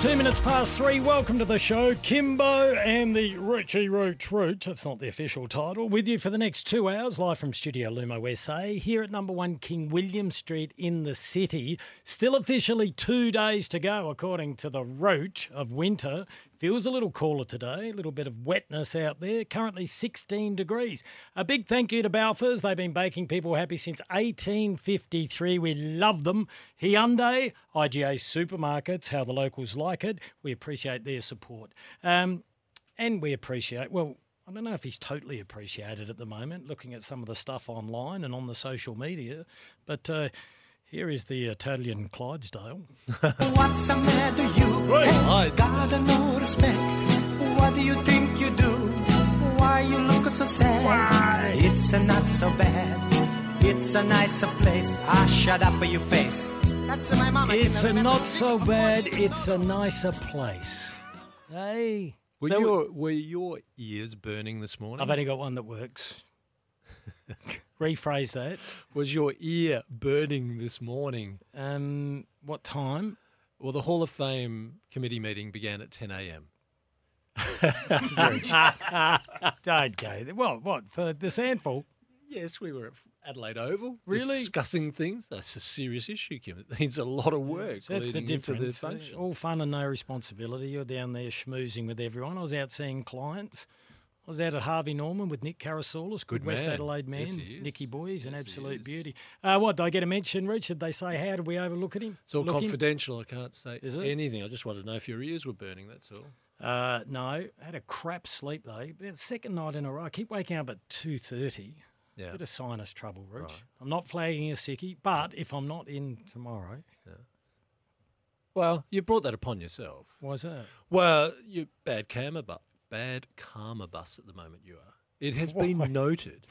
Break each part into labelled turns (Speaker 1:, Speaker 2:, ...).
Speaker 1: Two minutes past three. Welcome to the show. Kymbo and the Roochy Root Root. That's not the official title. With you for the next two hours, live from Studio Lumo SA, here at number one King William Street in the city. Still officially two days to go, according to the Rooch of winter. Feels a little cooler today, a little bit of wetness out there. Currently 16 degrees. A big thank you to Balfours. They've been baking people happy since 1853. We love them. Hyundai, IGA supermarkets, how the locals like it. We appreciate their support. Um, and we appreciate, well, I don't know if he's totally appreciated at the moment, looking at some of the stuff online and on the social media, but. Uh, here is the Italian Clydesdale.
Speaker 2: What's the matter you?
Speaker 1: Right.
Speaker 2: Hey, gotta no respect. What do you think you do? Why you look so sad?
Speaker 1: Why?
Speaker 2: It's a not so bad. It's a nicer place. Ah, shut up your face. That's my mama.
Speaker 1: It's
Speaker 2: Can
Speaker 1: a
Speaker 2: I
Speaker 1: not so bad, it's a nicer place. Hey.
Speaker 3: Were your were your ears burning this morning?
Speaker 1: I've only got one that works. Rephrase that.
Speaker 3: Was your ear burning this morning?
Speaker 1: Um, what time?
Speaker 3: Well, the Hall of Fame committee meeting began at 10 a.m.
Speaker 1: Don't go. there. Well, what for the sandful?
Speaker 3: Yes, we were at Adelaide Oval
Speaker 1: Really?
Speaker 3: discussing things. That's a serious issue, Kim. It needs a lot of work
Speaker 1: That's the
Speaker 3: leading into the
Speaker 1: difference.
Speaker 3: Function.
Speaker 1: All fun and no responsibility. You're down there schmoozing with everyone. I was out seeing clients. I was out at Harvey Norman with Nick Carasoulis, good,
Speaker 3: Good
Speaker 1: West
Speaker 3: man.
Speaker 1: Adelaide man.
Speaker 3: Yes, he is.
Speaker 1: Nicky boy, he's an
Speaker 3: Yes, he
Speaker 1: absolute
Speaker 3: is.
Speaker 1: beauty. Uh, what, did I get a mention, Richard? They say, how did we overlook at him?
Speaker 3: It's all
Speaker 1: Look him?
Speaker 3: confidential. I can't say
Speaker 1: Is it?
Speaker 3: anything. I just wanted to know if your ears were burning. That's all.
Speaker 1: Uh, no, had a crap sleep though. About second night in a row. I keep waking up at two thirty.
Speaker 3: Yeah.
Speaker 1: Bit of sinus trouble, Rich.
Speaker 3: Right.
Speaker 1: I'm not flagging a sickie, but if I'm not in tomorrow,
Speaker 3: Well, you brought that upon yourself.
Speaker 1: why's that?
Speaker 3: Well, you bad camera but bad karma bus at the moment. You are. It has been noted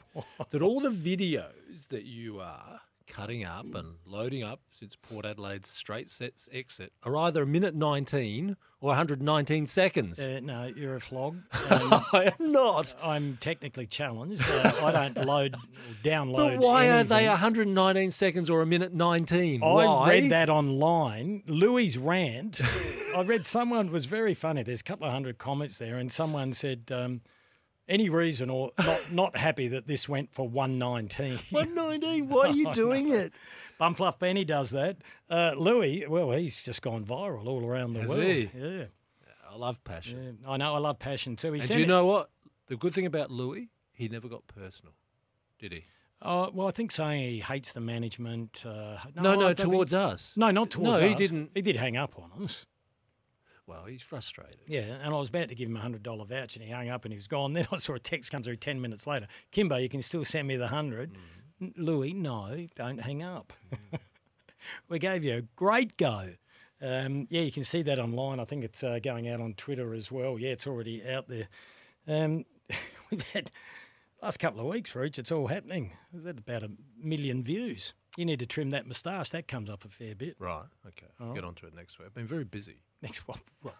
Speaker 3: that all the videos that you are cutting up and loading up since Port Adelaide's straight sets exit are either a minute 19 or 119 seconds.
Speaker 1: Uh, no, you're a flog. Um,
Speaker 3: I am not.
Speaker 1: I'm technically challenged. Uh, I don't load or download.
Speaker 3: But why are they 119 seconds or a minute 19?
Speaker 1: I
Speaker 3: why?
Speaker 1: read that online. Louis' rant. I read someone was very funny. There's a couple of hundred comments there, and someone said, um, "Any reason or not not happy that this went for 119."
Speaker 3: 119. Why are you doing it?
Speaker 1: Bumfluff Benny does that. Uh, Louis, well, he's just gone viral all around the
Speaker 3: Has
Speaker 1: world.
Speaker 3: he?
Speaker 1: Yeah.
Speaker 3: I love passion.
Speaker 1: yeah. I know. I love passion too. He
Speaker 3: And do you
Speaker 1: it-
Speaker 3: know what? The good thing about Louis, he never got personal, did he?
Speaker 1: Oh, well, I think saying he hates the management. Uh,
Speaker 3: No,
Speaker 1: I
Speaker 3: no,
Speaker 1: don't think-
Speaker 3: towards us.
Speaker 1: No, not towards
Speaker 3: No, he didn't.
Speaker 1: He did hang up on us.
Speaker 3: Well, he's frustrated.
Speaker 1: Yeah, and I was about to give him a hundred dollar voucher, and he hung up and he was gone. Then I saw a text come through ten minutes later. Kymbo, you can still send me the hundred.
Speaker 3: Mm.
Speaker 1: Louis, no, don't hang up. we gave you a great go. Um, yeah, you can see that online. I think it's uh, going out on Twitter as well. Yeah, it's already out there. Um, we've had last couple of weeks, Rooch. It's all happening. We've had about a million views. You need to trim that moustache. That comes up a fair bit.
Speaker 3: Right. Okay. I'll get onto it next week. I've been very busy.
Speaker 1: Next, one.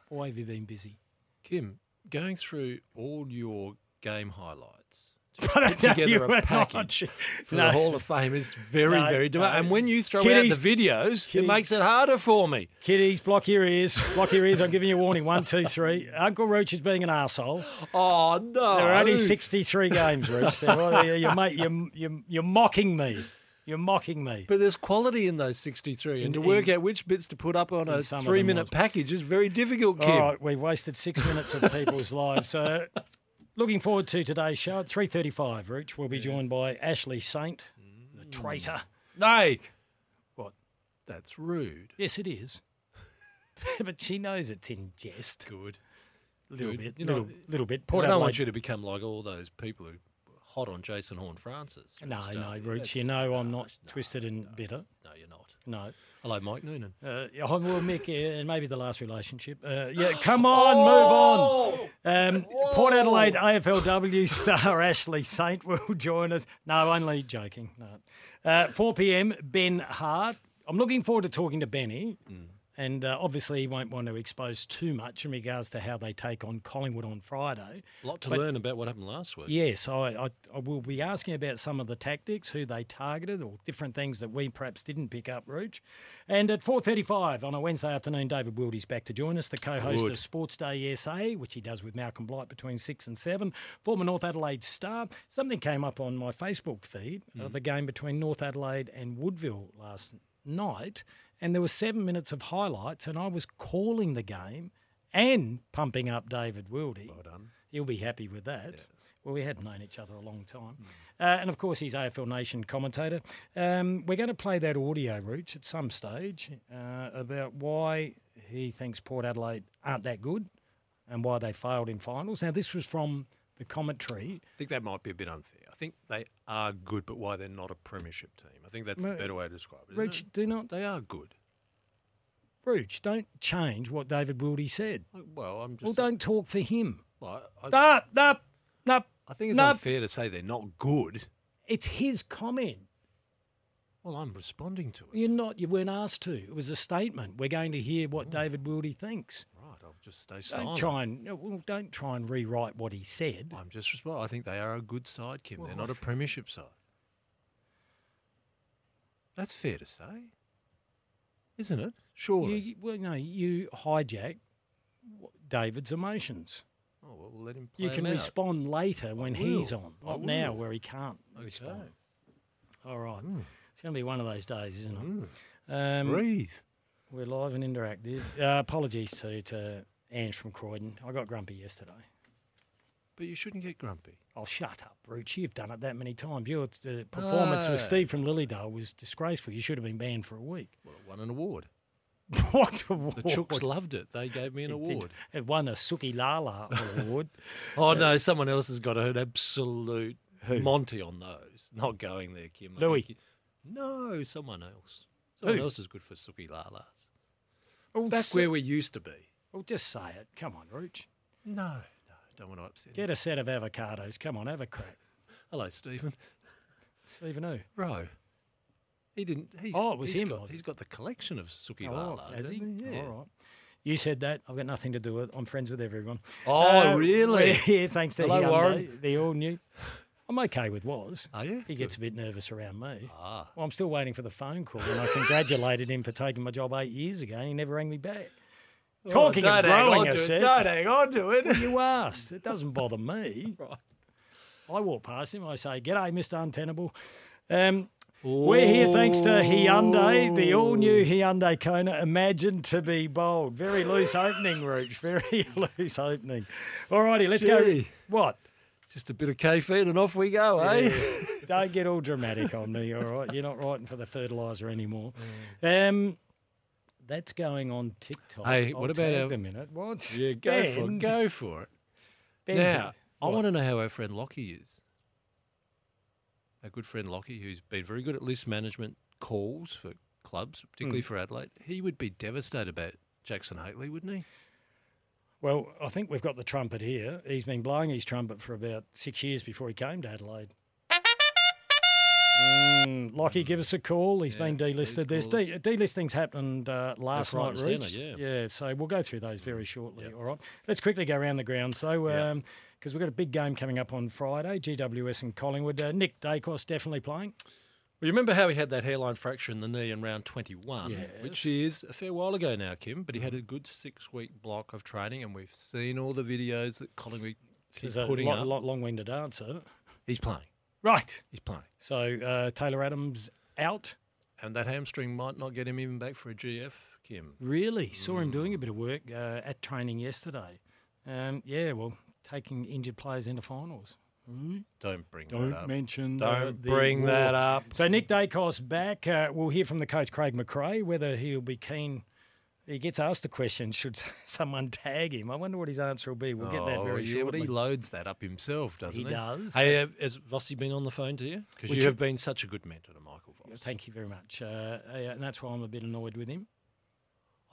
Speaker 1: why have you been busy?
Speaker 3: Kim, going through all your game highlights
Speaker 1: But
Speaker 3: put together a
Speaker 1: were not.
Speaker 3: package for
Speaker 1: No.
Speaker 3: the Hall of Fame is very,
Speaker 1: No,
Speaker 3: very demanding.
Speaker 1: no.
Speaker 3: And when you throw
Speaker 1: Kiddies-
Speaker 3: out the videos, it makes it harder for me.
Speaker 1: Kiddies, block your ears. Block your ears. I'm giving you a warning. One, two, three. Uncle Rooch is being an asshole.
Speaker 3: Oh no!
Speaker 1: There are only 63 games, Rooch. There. Well, you're, you're, you're, you're mocking me. You're mocking me.
Speaker 3: But there's quality in those 63, and
Speaker 1: In-
Speaker 3: to work
Speaker 1: in-
Speaker 3: out which bits to put up on a
Speaker 1: some of them
Speaker 3: three-minute
Speaker 1: was.
Speaker 3: package is very difficult, Kim.
Speaker 1: All right, we've wasted six minutes of people's lives. So, looking forward to today's show at 3.35, Rooch. We'll be joined by Ashleigh Saint, the mm. traitor.
Speaker 3: Nay,
Speaker 1: What?
Speaker 3: that's rude.
Speaker 1: Yes, it is. but she knows it's in jest.
Speaker 3: Good.
Speaker 1: A little
Speaker 3: Good.
Speaker 1: bit.
Speaker 3: You
Speaker 1: little,
Speaker 3: know,
Speaker 1: little bit.
Speaker 3: I don't want you to become like all those people who hot on Jason Horne-Francis.
Speaker 1: No, no,
Speaker 3: That's
Speaker 1: you know I'm not.
Speaker 3: No,
Speaker 1: twisted and
Speaker 3: no,
Speaker 1: bitter.
Speaker 3: No, you're not.
Speaker 1: No.
Speaker 3: Hello, Mike Noonan.
Speaker 1: Uh, yeah, oh, well, Mick, yeah, and maybe the last relationship. Uh, yeah, come on, move on. Um, Port Adelaide AFLW star Ashleigh Saint will join us. No, only joking. No. Uh, 4 p.m. Ben Hart. I'm looking forward to talking to Benny. And uh, obviously, he won't want to expose too much in regards to how they take on Collingwood on Friday.
Speaker 3: A lot to
Speaker 1: But-
Speaker 3: learn about what happened last week.
Speaker 1: Yes, I, I, I will be asking about some of the tactics, who they targeted, or different things that we perhaps didn't pick up, Rooch. And at 4.35 on a Wednesday afternoon, David Wildy's back to join us, the co-host
Speaker 3: Good.
Speaker 1: of Sportsday SA, which he does with Malcolm Blight between 6 and 7, former North Adelaide star. Something came up on my Facebook feed of a game between North Adelaide and Woodville last night, and there were seven minutes of highlights, and I was calling the game and pumping up David Wildy.
Speaker 3: Well done.
Speaker 1: He'll be happy with that. Well, we had known each other a long time. Uh, and of course, he's AFL Nation commentator. Um, we're going to play that audio, Rooch, at some stage uh, about why he thinks Port Adelaide aren't that good and why they failed in finals. Now, this was from the commentary.
Speaker 3: I think that might be a bit unfair. I think they are good, but why they're not a premiership team? I think that's the better way to describe it. it?
Speaker 1: do not,
Speaker 3: They are good.
Speaker 1: Rooch, don't change what David Wildy said.
Speaker 3: Well, I'm just.
Speaker 1: Well, don't talk for him.
Speaker 3: Well, I,
Speaker 1: No, no, no.
Speaker 3: I think it's
Speaker 1: no.
Speaker 3: unfair to say they're not good.
Speaker 1: It's his comment.
Speaker 3: Well, I'm responding to it.
Speaker 1: You're not. You weren't asked to. It was a statement. We're going to hear what oh. David Wildy thinks.
Speaker 3: Right, I'll just stay
Speaker 1: Don't
Speaker 3: silent.
Speaker 1: try and well, don't try and rewrite what he said.
Speaker 3: I'm just responding. I think they are a good side, Kim.
Speaker 1: Well,
Speaker 3: they're not a premiership side. That's fair to say, isn't it? Surely.
Speaker 1: You, well, no, you hijack David's emotions.
Speaker 3: oh, well, we'll let him play
Speaker 1: You can
Speaker 3: them out.
Speaker 1: respond later when he's on, not now where he can't
Speaker 3: Okay.
Speaker 1: respond. All right,
Speaker 3: Mm.
Speaker 1: it's going to be one of those days, isn't it?
Speaker 3: Mm.
Speaker 1: Um,
Speaker 3: Breathe.
Speaker 1: We're live and interactive. Uh, apologies to to Ange from Croydon. I got grumpy yesterday.
Speaker 3: But you shouldn't get grumpy.
Speaker 1: I'll shut up, Rooch. You've done it that many times. Your uh, performance with Steve from Lilydale was disgraceful. You should have been banned for a week.
Speaker 3: Well, it won an award.
Speaker 1: what award?
Speaker 3: The Chooks loved it. They gave me an
Speaker 1: It did-
Speaker 3: award.
Speaker 1: It won a Suki Lala award.
Speaker 3: Oh no, someone else has got an absolute Monty on those. Not going there, Kim.
Speaker 1: Louis.
Speaker 3: you- No, someone else. Someone
Speaker 1: Who?
Speaker 3: else is good for Suki Lalas.
Speaker 1: well,
Speaker 3: Back where we used to be.
Speaker 1: well, just say it. Come on, Rooch.
Speaker 3: No, no, don't want to upset. him.
Speaker 1: Get a set of avocados. Come on, have a crack.
Speaker 3: Hello, Stephen.
Speaker 1: Stephen who?
Speaker 3: Bro. He didn't. He's,
Speaker 1: Oh, it was
Speaker 3: he's
Speaker 1: him,
Speaker 3: Got,
Speaker 1: it?
Speaker 3: he's got the collection of Suki
Speaker 1: Oh,
Speaker 3: Lalas.
Speaker 1: has he?
Speaker 3: hasn't Yeah.
Speaker 1: All right. You said that. I've got nothing to do with it. I'm friends with everyone.
Speaker 3: Oh,
Speaker 1: Uh,
Speaker 3: really?
Speaker 1: Yeah, thanks to
Speaker 3: Hello,
Speaker 1: Hyundai,
Speaker 3: Warren.
Speaker 1: The all new. I'm okay with was.
Speaker 3: Are you?
Speaker 1: He gets a bit nervous around me.
Speaker 3: Ah.
Speaker 1: Well, I'm still waiting for the phone call, and I congratulated him for taking my job eight years ago, and he never rang me back. Talking
Speaker 3: Oh,
Speaker 1: of
Speaker 3: don't hang
Speaker 1: growing
Speaker 3: on
Speaker 1: a
Speaker 3: it,
Speaker 1: set,
Speaker 3: Don't hang on to it.
Speaker 1: you asked. It doesn't bother me.
Speaker 3: Right.
Speaker 1: I walk past him. I say, "G'day, Mr. Untenable." Um, we're here thanks to Hyundai, the all-new Hyundai Kona. Imagine to be bold. Very loose opening, Rooch. Very loose opening. All righty, let's go. What?
Speaker 3: Just a bit of caffeine and off we go, eh?
Speaker 1: Don't get all dramatic on me, all right? You're not writing for the fertiliser anymore.
Speaker 3: Mm.
Speaker 1: Um, that's going on TikTok.
Speaker 3: Hey,
Speaker 1: I'll
Speaker 3: what about our-
Speaker 1: the minute? What?
Speaker 3: Yeah, go for it. Go for it.
Speaker 1: Ben's
Speaker 3: now. I want to know how our friend Lockie is. Our good friend Lockie, who's been very good at list management calls for clubs, particularly
Speaker 1: Hmm.
Speaker 3: for Adelaide. He would be devastated about Jackson Hately, wouldn't he?
Speaker 1: Well, I think we've got the trumpet here. He's been blowing his trumpet for about six years before he came to Adelaide. Mm, Lockie, give us a call. He's
Speaker 3: Yeah,
Speaker 1: been delisted. There's de- delistings happened uh, last
Speaker 3: right
Speaker 1: night,
Speaker 3: yeah.
Speaker 1: yeah. So we'll go through those very shortly.
Speaker 3: Yeah.
Speaker 1: All right. Let's quickly go around the ground. So, because we've got a big game coming up on Friday, GWS and Collingwood. Uh, Nick Daicos definitely playing.
Speaker 3: Well, you remember how he had that hairline fracture in the knee in round 21, which is a fair while ago now, Kim, but he had a good six week block of training, and we've seen all the videos that Collingwood keep
Speaker 1: He's a
Speaker 3: putting
Speaker 1: lot,
Speaker 3: up.
Speaker 1: lot long-winded answer.
Speaker 3: He's playing.
Speaker 1: Right.
Speaker 3: He's playing.
Speaker 1: So uh, Taylor Adams out.
Speaker 3: And that hamstring might not get him even back for a GF, Kim.
Speaker 1: Really? Saw him doing a bit of work uh, at training yesterday. Um, yeah, well, taking injured players into finals.
Speaker 3: Don't bring
Speaker 1: Don't
Speaker 3: that up.
Speaker 1: mention.
Speaker 3: Don't
Speaker 1: the
Speaker 3: bring
Speaker 1: war.
Speaker 3: that up.
Speaker 1: So Nick Daicos back. Uh, we'll hear from the coach Craig McRae whether he'll be keen. He gets asked the question: Should someone tag him? I wonder what his answer will be. We'll get that
Speaker 3: Oh,
Speaker 1: very
Speaker 3: yeah, but
Speaker 1: shortly.
Speaker 3: he loads that up himself, doesn't he?
Speaker 1: He does.
Speaker 3: Hey, uh, has Vossi been on the phone to you? Because
Speaker 1: Which-
Speaker 3: you have been such a good mentor to Michael Vossi.
Speaker 1: Thank you very much. Uh, and that's why I'm a bit annoyed with him.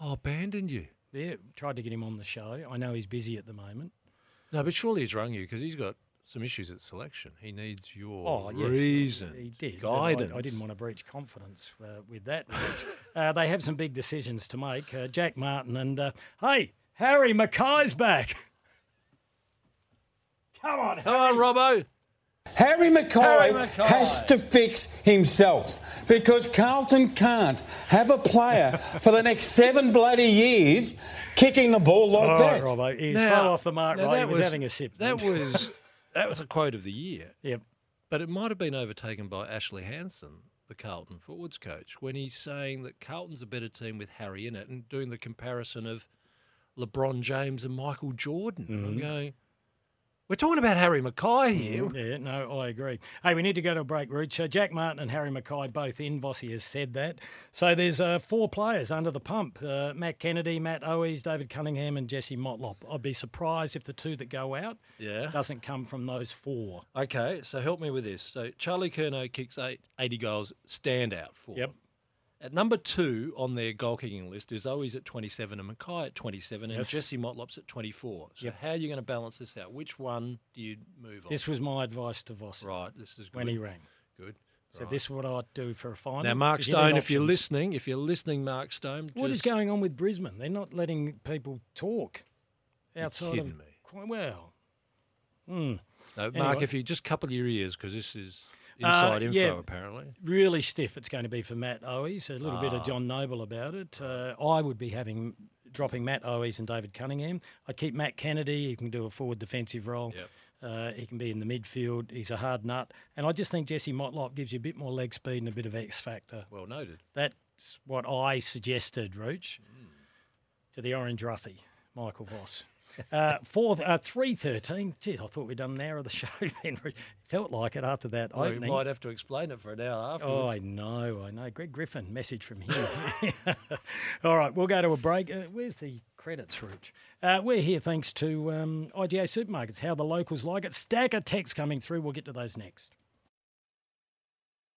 Speaker 3: Oh, abandoned you.
Speaker 1: Yeah, tried to get him on the show. I know he's busy at the moment.
Speaker 3: No, but surely he's rung you because he's got some issues at selection. He needs your
Speaker 1: Oh, yes,
Speaker 3: reason,
Speaker 1: he did. but I-
Speaker 3: guidance.
Speaker 1: I, didn't want to breach confidence uh, with that. Uh, they have some big decisions to make. Uh, Jack Martin and uh, hey, Harry McKay's back. Come on,
Speaker 3: Come on, Robbo.
Speaker 4: Harry McKay,
Speaker 3: Harry McKay.
Speaker 4: has to fix himself because Carlton can't have a player for the next seven bloody years kicking the ball like
Speaker 1: All
Speaker 4: that.
Speaker 1: Robbo. He's
Speaker 3: Now-
Speaker 1: slow off the mark,
Speaker 3: now
Speaker 1: right? He
Speaker 3: that
Speaker 1: was, having a sip.
Speaker 3: That
Speaker 1: then.
Speaker 3: was that was a quote of the year.
Speaker 1: Yep.
Speaker 3: But it might have been overtaken by Ashley Hansen, the Carlton forwards coach, when he's saying that Carlton's a better team with Harry in it and doing the comparison of LeBron James and Michael Jordan.
Speaker 1: Mm-hmm.
Speaker 3: I'm going, we're talking about Harry McKay here.
Speaker 1: Yeah, no, I agree. Hey, we need to go to a break, Rooch. Uh, Jack Martin and Harry McKay both in. Vossi has said that. So there's uh, four players under the pump uh, Matt Kennedy, Matt Owies, David Cunningham, and Jesse Motlop. I'd be surprised if the two that go out
Speaker 3: Yeah.
Speaker 1: doesn't come from those four.
Speaker 3: Okay, so help me with this. So Charlie Curnow kicks eight, 80 goals, standout for
Speaker 1: Yep.
Speaker 3: At number two on their goal kicking list is Owies at 27 and McKay at 27 and
Speaker 1: Yes.
Speaker 3: Jesse Motlop's at 24. So
Speaker 1: Yep.
Speaker 3: how are you going to balance this out? Which one do you move on?
Speaker 1: This was my advice to Voss.
Speaker 3: right, this is good.
Speaker 1: when he rang.
Speaker 3: Good.
Speaker 1: So
Speaker 3: Right.
Speaker 1: this is what I'd do for a final.
Speaker 3: Now, Mark
Speaker 1: If you need
Speaker 3: Stone, if you're listening, if you're listening, Mark Stone,
Speaker 1: What is going on with Brisbane? They're not letting people talk
Speaker 3: You're
Speaker 1: outside
Speaker 3: kidding
Speaker 1: of.
Speaker 3: me.
Speaker 1: Qu- Well, hmm.
Speaker 3: No, Mark, if you just couple your ears because this is
Speaker 1: Uh,
Speaker 3: inside info
Speaker 1: yeah.
Speaker 3: apparently.
Speaker 1: really stiff it's going to be for Matt Owies. A little
Speaker 3: Ah.
Speaker 1: bit of John Noble about it. Uh, I would be having dropping Matt Owies and David Cunningham. I'd keep Matt Kennedy. He can do a forward defensive role.
Speaker 3: Yep.
Speaker 1: Uh, he can be in the midfield. He's a hard nut. And I just think Jesse Motlop gives you a bit more leg speed and a bit of X factor.
Speaker 3: Well noted.
Speaker 1: That's what I suggested, Rooch,
Speaker 3: Hmm.
Speaker 1: to the Orange Roughy, Michael Voss. Uh, four, uh, three thirteen. Geez, I thought we'd done an hour of the show then. Felt like it after that
Speaker 3: Well,
Speaker 1: opening.
Speaker 3: might have to explain it for an hour
Speaker 1: Oh. I know, I know. Greg Griffin, message from him. All right, we'll go to a break. Uh, where's the credits, Rich? Uh, we're here thanks to um, IGA Supermarkets, how the locals like it. Stack of texts coming through. We'll get to those next.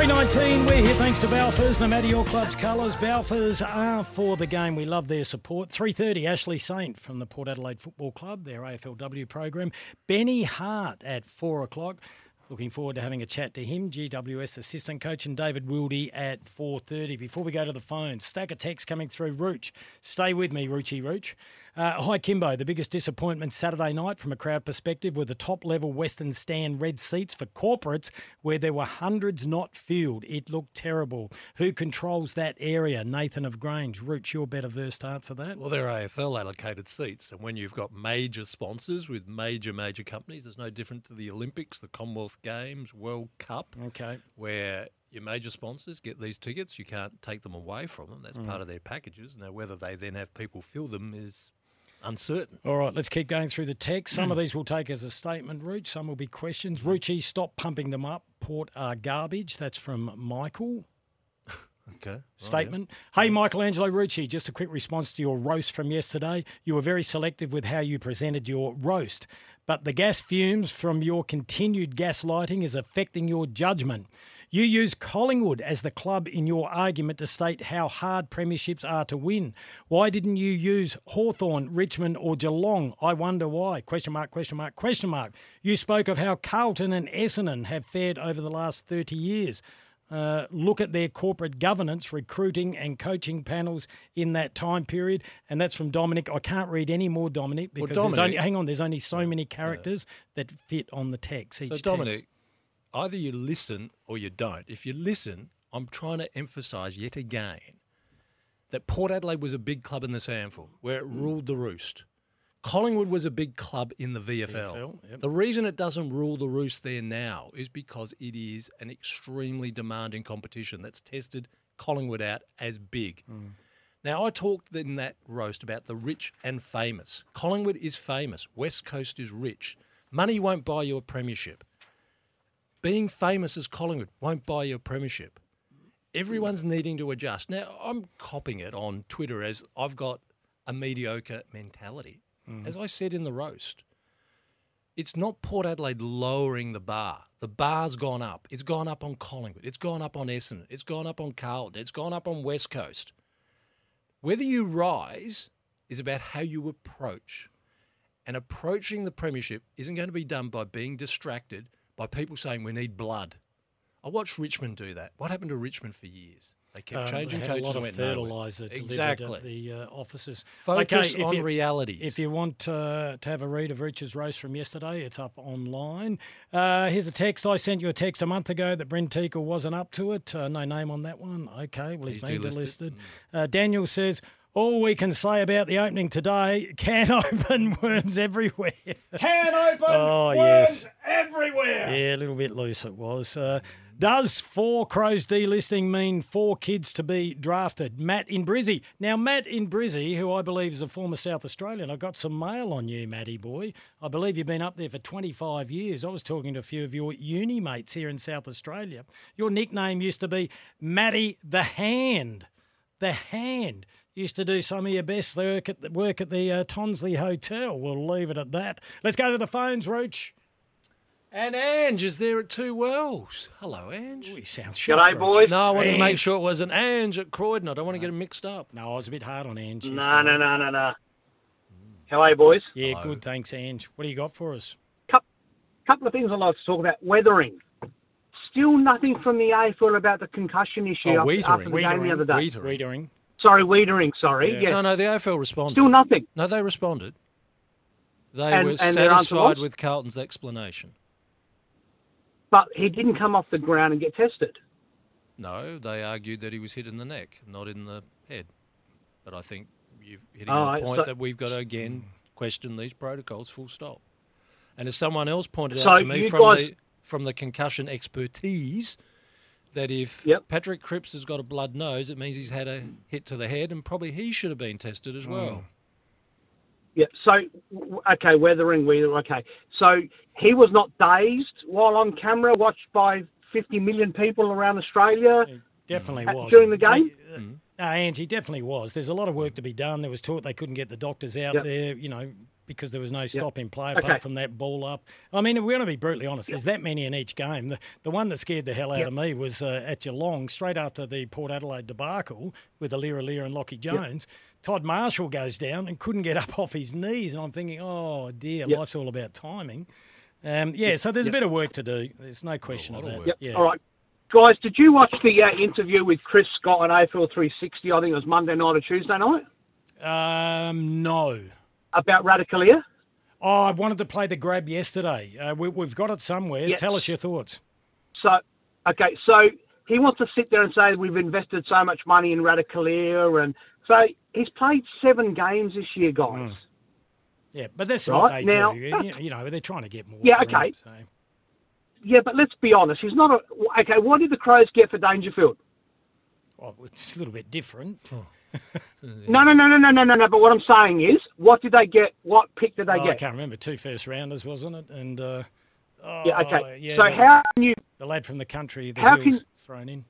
Speaker 1: 319, we're here thanks to Balfours. No matter your club's colours, Balfours are for the game. We love their support. 3.30, Ashleigh Saint from the Port Adelaide Football Club, their AFLW program. Benny Hart at 4 o'clock. Looking forward to having a chat to him, GWS assistant coach, and David Wildy at 4.30. Before we go to the phone, stack of texts coming through. Rooch, stay with me, Roochy Rooch. Uh, hi, Kymbo. The biggest disappointment Saturday night from a crowd perspective were the top level Western Stand red seats for corporates where there were hundreds not filled. It looked terrible. Who controls that area? Nathan of Grange. Rooch, you're better versed to answer that.
Speaker 3: Well, they're AFL allocated seats, and when you've got major sponsors with major, major companies, it's no different to the Olympics, the Commonwealth Games, World Cup,
Speaker 1: Okay.
Speaker 3: where your major sponsors get these tickets. You can't take them away from them. That's part of their packages. Now, whether they then have people fill them is uncertain.
Speaker 1: All right, let's keep going through the text. Some of mm. these will take as a statement, Rooch. Some will be questions. Roochy, mm. stop pumping them up. Port are garbage. That's from Michael.
Speaker 3: Okay.
Speaker 1: statement. Hey, mm. Michelangelo Rucci, just a quick response to your roast from yesterday. You were very selective with how you presented your roast, but the gas fumes from your continued gaslighting is affecting your judgment. You use Collingwood as the club in your argument to state how hard premierships are to win. Why didn't you use Hawthorn, Richmond, or Geelong? I wonder why. Question mark, question mark, question mark. You spoke of how Carlton and Essendon have fared over the last 30 years. Uh, look at their corporate governance, recruiting, and coaching panels in that time period. And that's from Dominic. I can't read any more, Dominic,
Speaker 3: Well,
Speaker 1: because there's only, hang on, there's only so many characters that fit on the text. Each
Speaker 3: So,
Speaker 1: text.
Speaker 3: Either you listen or you don't. If you listen, I'm trying to emphasise yet again that Port Adelaide was a big club in the SANFL where it mm. ruled the roost. Collingwood was a big club in the VFL.
Speaker 1: VFL, yep.
Speaker 3: The reason it doesn't rule the roost there now is because it is an extremely demanding competition that's tested Collingwood out as big. Mm. Now, I talked in that roast about the rich and famous. Collingwood is famous. West Coast is rich. Money won't buy you a premiership. Being famous as Collingwood won't buy you a premiership. Everyone's mm. needing to adjust. Now, I'm copying it on Twitter as I've got a mediocre mentality. Mm. As I said in the roast, it's not Port Adelaide lowering the bar. The bar's gone up. It's gone up on Collingwood. It's gone up on Essendon. It's gone up on Carlton. It's gone up on West Coast. Whether you rise is about how you approach. And approaching the premiership isn't going to be done by being distracted by people saying we need blood. I watched Richmond do that. What happened to Richmond for years? They kept
Speaker 1: Um,
Speaker 3: changing
Speaker 1: they
Speaker 3: coaches
Speaker 1: a lot
Speaker 3: and
Speaker 1: of
Speaker 3: went nowhere. Exactly.
Speaker 1: the uh, offices.
Speaker 3: Focus
Speaker 1: if
Speaker 3: on
Speaker 1: you-
Speaker 3: realities.
Speaker 1: If you want uh, to have a read of Rich's roast from yesterday, it's up online. Uh, here's a text. I sent you a text a month ago that Brent Teakle wasn't up to it. Uh, no name on that one. Okay, well, he's,
Speaker 3: He's
Speaker 1: been
Speaker 3: delisted.
Speaker 1: delisted. Uh, Daniel says, all we can say about the opening today, can open worms everywhere.
Speaker 5: Can open
Speaker 1: Oh,
Speaker 5: worms
Speaker 1: yes.
Speaker 5: everywhere.
Speaker 1: Yeah, a little bit loose it was. Uh, does four Crows delisting mean four kids to be drafted? Matt in Brizzy. Now, Matt in Brizzy, who I believe is a former South Australian, I got some mail on you, Matty boy. I believe you've been up there for 25 years. I was talking to a few of your uni mates here in South Australia. Your nickname used to be Matty the Hand. The Hand. Used to do some of your best work at the, work at the uh, Tonsley Hotel. We'll leave it at that. Let's go to the phones, Rooch.
Speaker 3: And Ange is there at Two Wells. Hello, Ange.
Speaker 1: He sounds shocked.
Speaker 6: G'day, boys.
Speaker 3: No, I wanted to make sure it was an Ange at Croydon. I don't want to get them mixed up.
Speaker 1: No, I was a bit hard on Ange.
Speaker 6: No,
Speaker 1: yesterday.
Speaker 6: no, no, no, no. How are you, boys?
Speaker 1: Yeah,
Speaker 3: Hello.
Speaker 1: good. Thanks, Ange. What do you got for us?
Speaker 6: A couple of things I'd like to talk about. Weathering. Still nothing from the AFL about the concussion issue
Speaker 3: Oh,
Speaker 6: after,
Speaker 3: Weitering.
Speaker 6: after the game the other day.
Speaker 3: Weitering.
Speaker 6: Sorry, Weedering, sorry.
Speaker 1: Yeah.
Speaker 6: Yes.
Speaker 3: No, no, the AFL responded.
Speaker 6: Still nothing.
Speaker 3: No, they responded. They
Speaker 6: And-
Speaker 3: were
Speaker 6: and
Speaker 3: satisfied with Carlton's explanation.
Speaker 6: But he didn't come off the ground and get tested.
Speaker 3: No, they argued that he was hit in the neck, not in the head. But I think you've hit
Speaker 6: Oh,
Speaker 3: on a point
Speaker 6: so-
Speaker 3: that we've got to again question these protocols. Full stop. And as someone else pointed
Speaker 6: So
Speaker 3: out to me from the from the concussion expertise, that if
Speaker 6: Yep.
Speaker 3: Patrick Cripps has got a blood nose, it means he's had a hit to the head, and probably he should have been tested as well.
Speaker 6: Yeah. So, okay, Weathering, Weather, okay. So he was not dazed while on camera, watched by 50 million people around Australia.
Speaker 1: Definitely
Speaker 6: Uh,
Speaker 1: was.
Speaker 6: during the game?
Speaker 1: They- uh, No, Ange, he definitely was. There's a lot of work to be done. There was talk they couldn't get the doctors out
Speaker 6: Yep.
Speaker 1: there, you know, because there was no stopping in play apart
Speaker 6: Okay.
Speaker 1: from that ball up. I mean, we're going to be brutally honest, there's that many in each game. The, the one that scared the hell out of me was uh, at Geelong, straight after the Port Adelaide debacle with Aliir Aliir and Lachie Jones. Todd Marshall goes down and couldn't get up off his knees. And I'm thinking, oh, dear,
Speaker 6: Yep.
Speaker 1: life's all about timing. Um, yeah, so there's a bit of work to do. There's no question of that.
Speaker 6: Yep.
Speaker 1: Yeah.
Speaker 6: All right. Guys, did you watch the uh, interview with Chris Scott on AFL 360? I think it was Monday night or Tuesday night
Speaker 1: Um, no.
Speaker 6: About Ratugolea.
Speaker 1: Oh, I wanted to play the grab yesterday. Uh, we, we've got it somewhere.
Speaker 6: Yeah.
Speaker 1: Tell us your thoughts.
Speaker 6: So, okay, so he wants to sit there and say we've invested so much money in Ratugolea, and so he's played seven games this year, guys.
Speaker 1: Yeah, but that's what
Speaker 6: Right,
Speaker 1: they
Speaker 6: now-
Speaker 1: do. You, you know, they're trying to get more.
Speaker 6: Yeah,
Speaker 1: for him,
Speaker 6: okay.
Speaker 1: so.
Speaker 6: Yeah, but let's be honest, he's not a. Okay, what did the Crows get for Dangerfield?
Speaker 1: Well, it's a little bit different.
Speaker 6: No, no, no, no, no, no, no, no. But what I'm saying is, what did they get? What pick did they
Speaker 1: Oh, I can't remember. Two first rounders, wasn't it? And uh, oh,
Speaker 6: Yeah, okay.
Speaker 1: yeah,
Speaker 6: so
Speaker 1: the,
Speaker 6: how can you?
Speaker 1: the lad from the country, the
Speaker 6: how can-
Speaker 1: thrown in.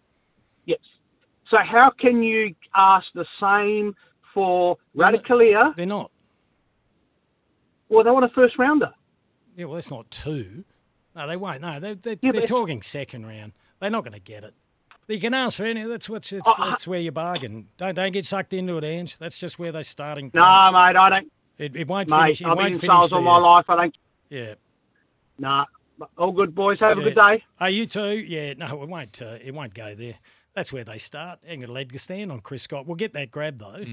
Speaker 6: Yes. So how can you ask the same for Ratugolea?
Speaker 1: They're not.
Speaker 6: Well, they want a first rounder.
Speaker 1: Yeah, well, that's not two. No, they won't. No, they're, they're,
Speaker 6: Yeah,
Speaker 1: they're talking second round. They're not going to get it. You can ask for any. That's what's. It's,
Speaker 6: Oh,
Speaker 1: that's where you bargain. Don't don't get sucked into it, Ange. That's just where they're starting.
Speaker 6: No,
Speaker 1: point.
Speaker 6: mate, I don't.
Speaker 1: It, it won't
Speaker 6: Mate,
Speaker 1: finish. It
Speaker 6: I've
Speaker 1: won't
Speaker 6: been in
Speaker 1: finish
Speaker 6: sales all my life. I don't.
Speaker 1: Yeah.
Speaker 6: Nah. All good, boys. Have a good day.
Speaker 1: Oh, you too? Yeah, no, it won't. Uh, it won't go there. That's where they start. Ain't got a leg to stand on Chris Scott. We'll get that grab though,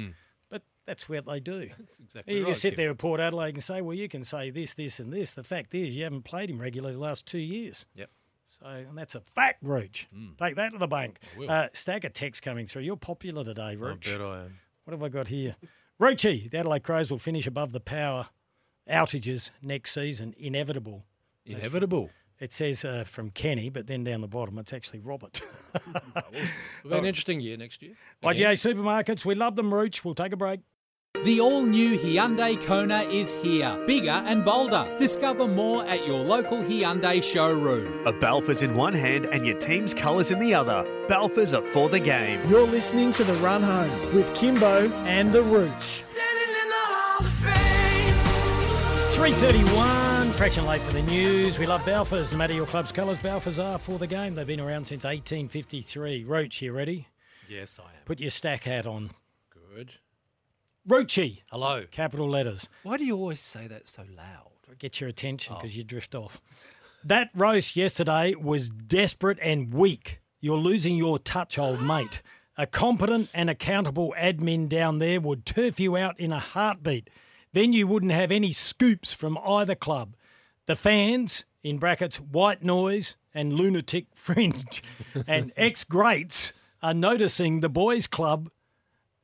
Speaker 1: but that's where they do.
Speaker 3: That's exactly
Speaker 1: You
Speaker 3: right.
Speaker 1: can sit
Speaker 3: Kim.
Speaker 1: there at Port Adelaide and say, "Well, you can say this, this, and this." The fact is, you haven't played him regularly the last two years.
Speaker 3: Yep.
Speaker 1: So, and that's a fact, Rooch. Take that to the bank. Uh, stack of text coming through. You're popular today,
Speaker 3: I bet I am.
Speaker 1: What have I got here? Roochy, the Adelaide Crows will finish above the power outages next season. Inevitable.
Speaker 3: Inevitable.
Speaker 1: It says uh, from Kenny, but then down the bottom it's actually Robert.
Speaker 3: It'll be an interesting year next year.
Speaker 1: IGA supermarkets, we love them, Rooch. We'll take a break.
Speaker 7: The all new Hyundai Kona is here, bigger and bolder. Discover more at your local Hyundai showroom.
Speaker 8: A Balfours in one hand and your team's colours in the other. Balfours are for the game.
Speaker 5: You're listening to The Run Home with Kymbo and The Rooch.
Speaker 1: 3.31, fraction late for the news. We love Balfours. No matter your club's colours, Balfours are for the game. They've been around since 1853. Rooch, you ready?
Speaker 3: Yes, I am.
Speaker 1: Put your stack hat on.
Speaker 3: Good.
Speaker 1: Roochy,
Speaker 3: Hello.
Speaker 1: capital letters.
Speaker 3: Why do you always say that so loud?
Speaker 1: To get your attention because
Speaker 3: Oh.
Speaker 1: you drift off. That roast yesterday was desperate and weak. You're losing your touch, old mate. A competent and accountable admin down there would turf you out in a heartbeat. Then you wouldn't have any scoops from either club. The fans, in brackets, white noise and lunatic fringe, and ex greats are noticing the boys' club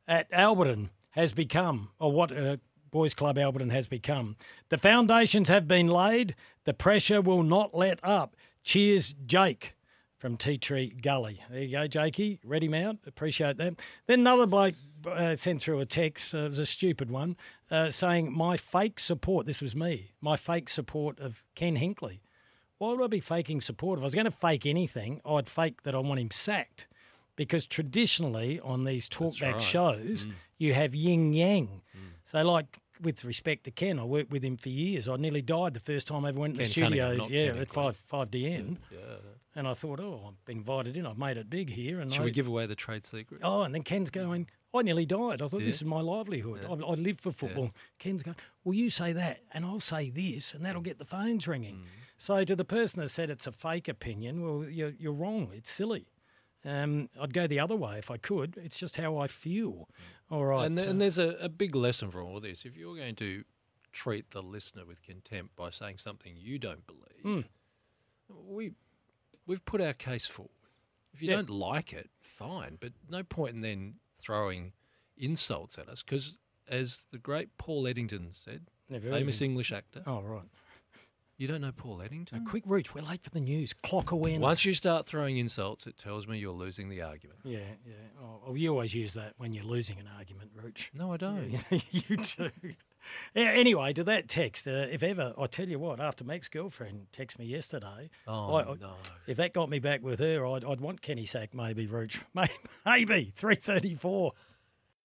Speaker 1: at Alberton has become, or what uh, Boys Club Alberton has become. The foundations have been laid. The pressure will not let up. Cheers, Jake from Tea Tree Gully. There you go, Jakey. Ready mount. Appreciate that. Then another bloke uh, sent through a text. Uh, it was a stupid one, uh, saying my fake support. This was me. My fake support of Ken Hinkley. Why would I be faking support? If I was going to fake anything, I'd fake that I want him sacked. Because traditionally on these talkback
Speaker 3: right.
Speaker 1: shows, mm. you have yin yang. Mm. So, like, with respect to Ken, I worked with him for years. I nearly died the first time I ever went to the studios. Yeah,
Speaker 3: Ken
Speaker 1: at five five DN. Yeah, And I thought, oh, I've been invited in. I've made it big here. And
Speaker 3: Should
Speaker 1: I,
Speaker 3: we give away the trade secret?
Speaker 1: Oh, and then Ken's going, I nearly died. I thought
Speaker 3: Did
Speaker 1: this is my livelihood. I, I live for football. Ken's going, well, you say that, and I'll say this, and that'll mm. get the phones ringing.
Speaker 3: Mm.
Speaker 1: So to the person that said it's a fake opinion, well, you're, you're wrong. It's silly. Um, I'd go the other way if I could. It's just how I feel. All right.
Speaker 3: And, th-
Speaker 1: uh,
Speaker 3: and there's a, a big lesson from all this. If you're going to treat the listener with contempt by saying something you don't believe, we we've put our case forward. If you
Speaker 1: Yeah.
Speaker 3: don't like it, fine, but no point in then throwing insults at us because, as the great Paul Eddington said,
Speaker 1: Never
Speaker 3: famous
Speaker 1: him.
Speaker 3: English actor,
Speaker 1: oh, right.
Speaker 3: You don't know Paul Eddington.
Speaker 1: A Quick reach. We're late for the news. Clock awareness.
Speaker 3: Once you start throwing insults, it tells me you're losing the argument.
Speaker 1: Yeah, yeah. Oh, well, you always use that when you're losing an argument, Rooch.
Speaker 3: No, I don't.
Speaker 1: Yeah, you do. Yeah, anyway, to that text, uh, if ever, I tell you what, after Mac's girlfriend texted me yesterday,
Speaker 3: Oh,
Speaker 1: I- I-
Speaker 3: no.
Speaker 1: if that got me back with her, I'd, I'd want Kenny Sack maybe, Rooch. Maybe, maybe 334.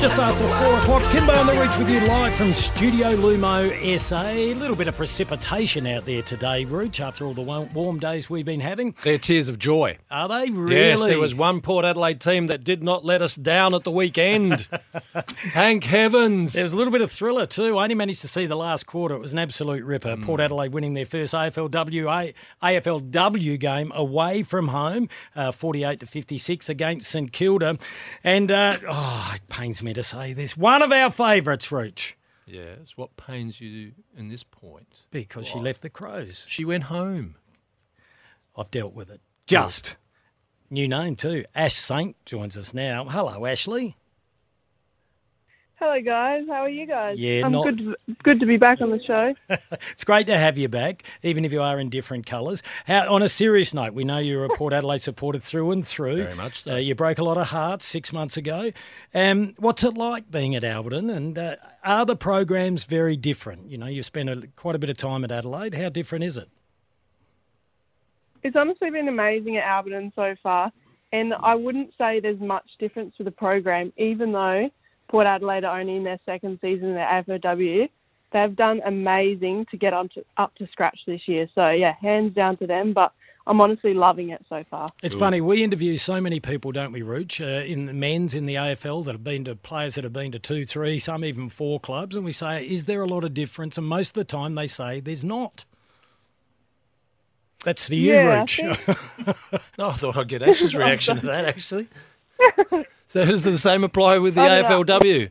Speaker 1: Just after four o'clock, Kymbo on the reach with you live from Studio Lumo SA. A little bit of precipitation out there today, Rooch, after all the warm days we've been having.
Speaker 3: They're tears of joy.
Speaker 1: Are they really?
Speaker 3: Yes, there was one Port Adelaide team that did not let us down at the weekend. Thank heavens.
Speaker 1: There was a little bit of thriller too. I only managed to see the last quarter. It was an absolute ripper.
Speaker 3: Hmm.
Speaker 1: Port Adelaide winning their first AFLW AFLW game away from home, uh, 48 to 56 against St Kilda. And uh, oh, it pains me to say this. One of our favourites, Rooch,
Speaker 3: Yes, what pains you in this point?
Speaker 1: because she left the Crows.
Speaker 3: She went home.
Speaker 1: I've dealt with it. Just. New name too. Ash Saint joins us now. Hello, Ashleigh.
Speaker 9: Hello, guys. How are you guys?
Speaker 1: Yeah,
Speaker 9: I'm
Speaker 1: not-
Speaker 9: good. To, good to be back on the show.
Speaker 1: It's great to have you back, even if you are in different colours. How, on a serious note, we know you're a Port Adelaide supporter through and through.
Speaker 3: Very much so.
Speaker 1: Uh, you broke a lot of hearts six months ago. Um, what's it like being at Alberton? And uh, are the programs very different? You know, you've spent a, quite a bit of time at Adelaide. How different is it?
Speaker 9: It's honestly been amazing at Alberton so far, and I wouldn't say there's much difference with the program, even though Port Adelaide are only in their second season in the AFLW. They've done amazing to get up to, up to scratch this year. So yeah, hands down to them. But I'm honestly loving it so far.
Speaker 1: It's funny, we interview so many people, don't we, Rooch, uh, in the men's in the AFL that have been to players that have been to two, three, some even four clubs, and we say, is there a lot of difference? And most of the time they say there's not. That's to you,
Speaker 9: Yeah, I
Speaker 1: Rooch.
Speaker 3: Oh, I thought I'd get Ash's reaction to that, actually. so does the same apply with the
Speaker 9: I don't.
Speaker 3: AFLW?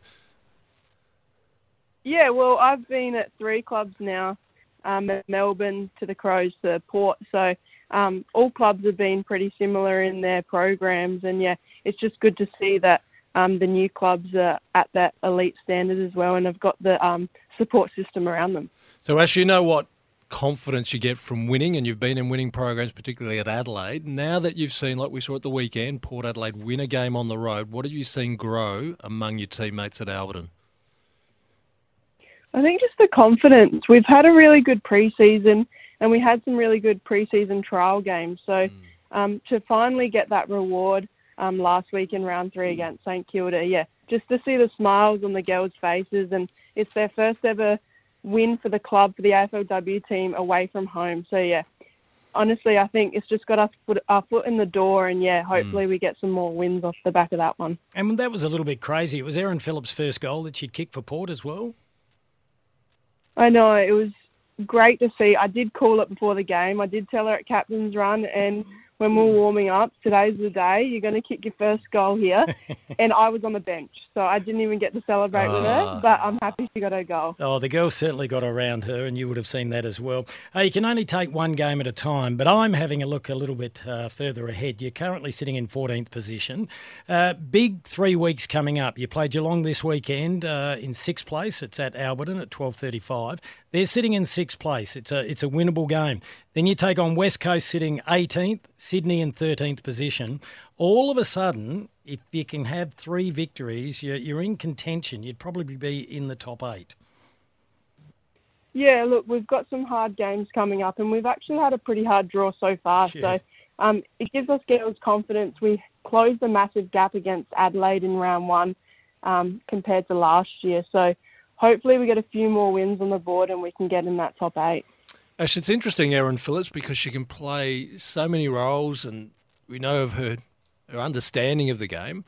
Speaker 9: Yeah, well, I've been at three clubs now, um, Melbourne to the Crows to Port. So um, all clubs have been pretty similar in their programs, and yeah, it's just good to see that um, the new clubs are at that elite standard as well, and have got the um, support system around them.
Speaker 3: So, Ash, you know what confidence you get from winning, and you've been in winning programs, particularly at Adelaide. Now that you've seen, like we saw at the weekend, Port Adelaide win a game on the road, what have you seen grow among your teammates at Alberton?
Speaker 9: I think just the confidence. We've had a really good preseason, and we had some really good preseason trial games. So mm. um, to finally get that reward um, last week in round three against St Kilda, yeah, just to see the smiles on the girls' faces, and it's their first ever win for the club for the AFLW team away from home. So yeah, honestly, I think it's just got us put our foot in the door, and yeah, hopefully mm. we get some more wins off the back of that one.
Speaker 1: And that was a little bit crazy. It was Erin Phillips' first goal that she'd kicked for Port as well.
Speaker 9: I know it was great to see. I did call it before the game. I did tell her at captain's run, and when we are warming up, today's the day. You're going to kick your first goal here. and I was on the bench, so I didn't even get to celebrate with her, ah. but I'm happy she got her goal.
Speaker 1: Oh, the girls certainly got around her, and you would have seen that as well. Uh, you can only take one game at a time, but I'm having a look a little bit uh, further ahead. You're currently sitting in 14th position. Uh, big three weeks coming up. You play Geelong this weekend uh, in sixth place. It's at Alberton at 12.35. They're sitting in sixth place. It's a, it's a winnable game. Then you take on West Coast sitting 18th, Sydney in 13th position. All of a sudden, if you can have three victories, you're, you're in contention. You'd probably be in the top eight.
Speaker 9: Yeah, look, we've got some hard games coming up, and we've actually had a pretty hard draw so far. Yeah. So um, it gives us girls confidence. We closed a massive gap against Adelaide in round one um, compared to last year. So hopefully we get a few more wins on the board and we can get in that top eight.
Speaker 3: Ash, it's interesting, Erin Phillips, because she can play so many roles, and we know of her her understanding of the game.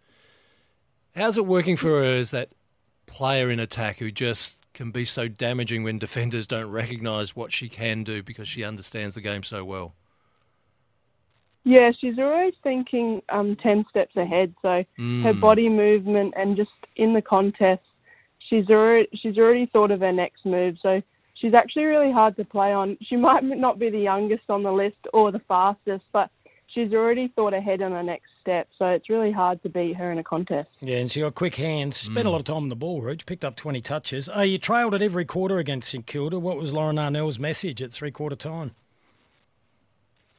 Speaker 3: How's it working for her as that player in attack who just can be so damaging when defenders don't recognise what she can do because she understands the game so well?
Speaker 9: Yeah, she's always thinking um, 10 steps ahead. So mm. her body movement and just in the contest, she's already, she's already thought of her next move. So she's actually really hard to play on. She might not be the youngest on the list or the fastest, but she's already thought ahead on her next step. So it's really hard to beat her in a contest.
Speaker 1: Yeah, and she got quick hands. Spent mm. a lot of time on the ball, Rooch. Picked up 20 touches. Oh, you trailed at every quarter against St Kilda. What was Lauren Arnell's message at three quarter time?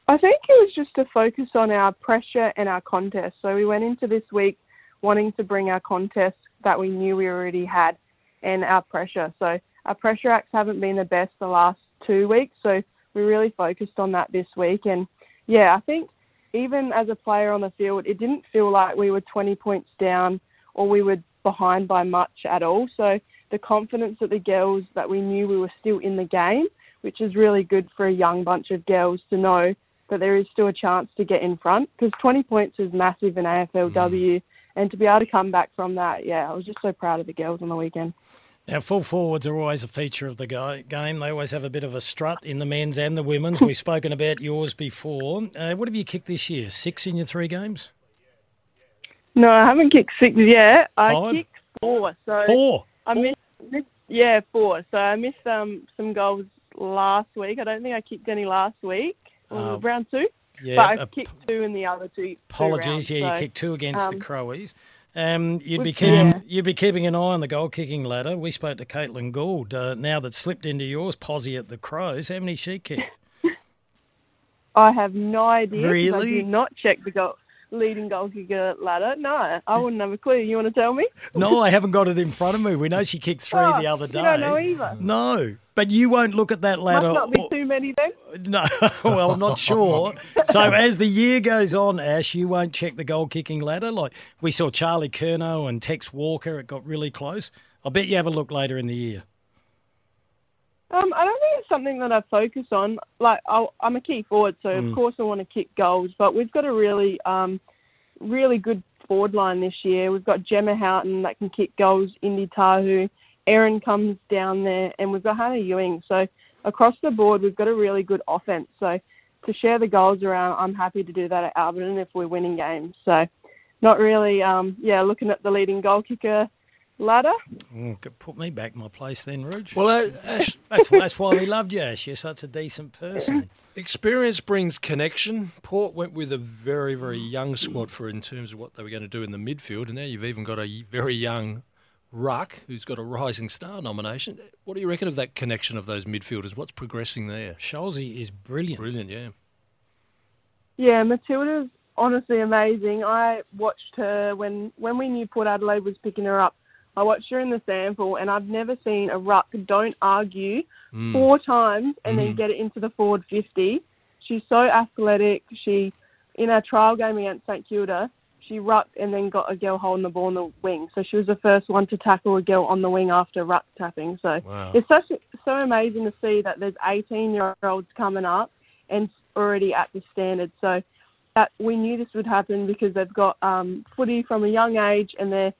Speaker 9: I think it was just to focus on our pressure and our contest. So we went into this week wanting to bring our contest that we knew we already had and our pressure. So our pressure acts haven't been the best the last two weeks, so we really focused on that this week. And yeah, I think even as a player on the field, it didn't feel like we were 20 points down or we were behind by much at all. So the confidence that the girls that we knew we were still in the game, which is really good for a young bunch of girls to know that there is still a chance to get in front because 20 points is massive in AFLW. Mm. And to be able to come back from that, yeah, I was just so proud of the girls on the weekend.
Speaker 1: Now, full forwards are always a feature of the game. They always have a bit of a strut in the men's and the women's. We've spoken about yours before. Uh, what have you kicked this year? Six in your three games?
Speaker 9: No, I haven't kicked six yet.
Speaker 1: I
Speaker 9: kicked four. So
Speaker 1: four.
Speaker 9: I missed, missed, yeah, four. So I missed um, some goals last week. I don't think I kicked any last week. Uh, round two. Yeah, but I uh, kicked two in the other two.
Speaker 1: Apologies,
Speaker 9: two rounds,
Speaker 1: yeah, so, you kicked two against um, the Crowies. Um, you'd be keeping yeah. you'd be keeping an eye on the goal kicking ladder. We spoke to Caitlin Gould. Uh, now that slipped into yours, Posy at the Crows. How many she kicked?
Speaker 9: I have no idea.
Speaker 1: Really?
Speaker 9: I did not check the goal leading goal kicker ladder. No, I wouldn't have a clue. You want to tell me?
Speaker 1: no, I haven't got it in front of me. We know she kicked three oh, the other day. You
Speaker 9: don't know either.
Speaker 1: No, but you won't look at that ladder.
Speaker 9: Must not be too many then.
Speaker 1: No, well, I'm not sure. so as the year goes on, Ash, you won't check the goal kicking ladder. Like we saw Charlie Curnow and Tex Walker. It got really close. I bet you have a look later in the year.
Speaker 9: Um, I don't think it's something that I focus on. Like i am a key forward, so mm. of course I want to kick goals. But we've got a really, um, really good forward line this year. We've got Gemma Houghton that can kick goals. Indy Tahu, Erin comes down there, and we've got Hannah Ewing. So across the board, we've got a really good offense. So to share the goals around, I'm happy to do that at Alberton if we're winning games. So not really, um, yeah, looking at the leading goal kicker ladder.
Speaker 1: Mm, Put me back in my place then, Rooch.
Speaker 3: Well, uh, Ash,
Speaker 1: That's, that's why we loved you, Ash. You're such a decent person.
Speaker 3: experience brings connection. Port went with a very, very young squad for in terms of what they were going to do in the midfield, and now you've even got a very young ruck who's got a rising star nomination. What do you reckon of that connection of those midfielders? What's progressing there?
Speaker 1: Scholesy is brilliant.
Speaker 3: Brilliant, yeah.
Speaker 9: Yeah, Matilda's honestly amazing. I watched her when when we knew Port Adelaide was picking her up. I watched her in the sample, and I've never seen a ruck don't argue
Speaker 3: Mm.
Speaker 9: four times and then
Speaker 3: Mhm.
Speaker 9: get it into the forward fifty. She's so athletic. She in our trial game against St Kilda, she rucked and then got a girl holding the ball on the wing. So she was the first one to tackle a girl on the wing after ruck tapping. So
Speaker 3: Wow.
Speaker 9: it's such so amazing to see that there's 18 year olds coming up and already at the standard. So that we knew this would happen because they've got um, footy from a young age and they're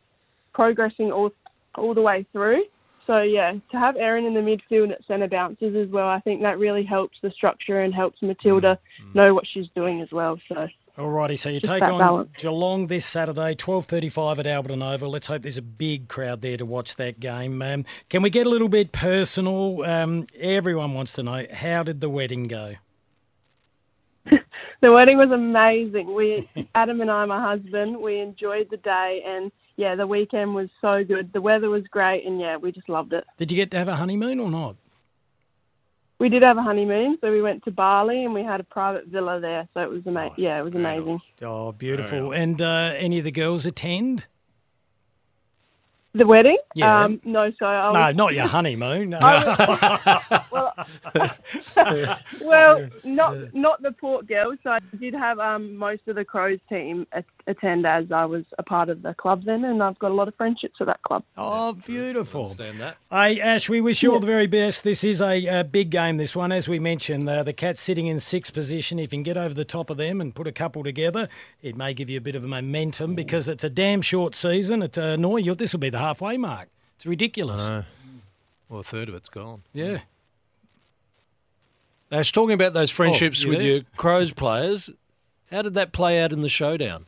Speaker 9: progressing all all the way through. So yeah, to have Erin in the midfield at centre bounces as well, I think that really helps the structure and helps Matilda know what she's doing as well. So
Speaker 1: Alrighty, so you
Speaker 9: Just
Speaker 1: take on
Speaker 9: balance.
Speaker 1: Geelong this Saturday, twelve thirty-five at Alberton Oval. Let's hope there's a big crowd there to watch that game. Um, can we get a little bit personal? Um, everyone wants to know how did the wedding go?
Speaker 9: the wedding was amazing. We Adam and I, my husband, we enjoyed the day and yeah, the weekend was so good. The weather was great and yeah, we just loved it.
Speaker 1: Did you get to have a honeymoon or not?
Speaker 9: We did have a honeymoon, so we went to Bali and we had a private villa there. So it was amazing. yeah, it was amazing.
Speaker 1: Oh, beautiful! And uh, any of the girls attend?
Speaker 9: The wedding?
Speaker 1: Yeah.
Speaker 9: Um, no, so I
Speaker 1: No, not your honeymoon. No.
Speaker 9: well, not not the Port girls. So I did have um, most of the Crows team attend as I was a part of the club then, and I've got a lot of friendships with that club.
Speaker 1: Oh, beautiful.
Speaker 3: Understand that.
Speaker 1: Hey, Ash, we wish you all the very best. This is a, uh big game, this one. As we mentioned, uh, the Cats sitting in sixth position. If you can get over the top of them and put a couple together, it may give you a bit of a momentum because it's a damn short season. It, uh, no, you this will be the halfway mark. It's ridiculous.
Speaker 3: No. Well, a third of it's gone.
Speaker 1: Yeah.
Speaker 3: Ash, talking about those friendships
Speaker 1: you
Speaker 3: with
Speaker 1: there?
Speaker 3: your Crows players, how did that play out in the showdown?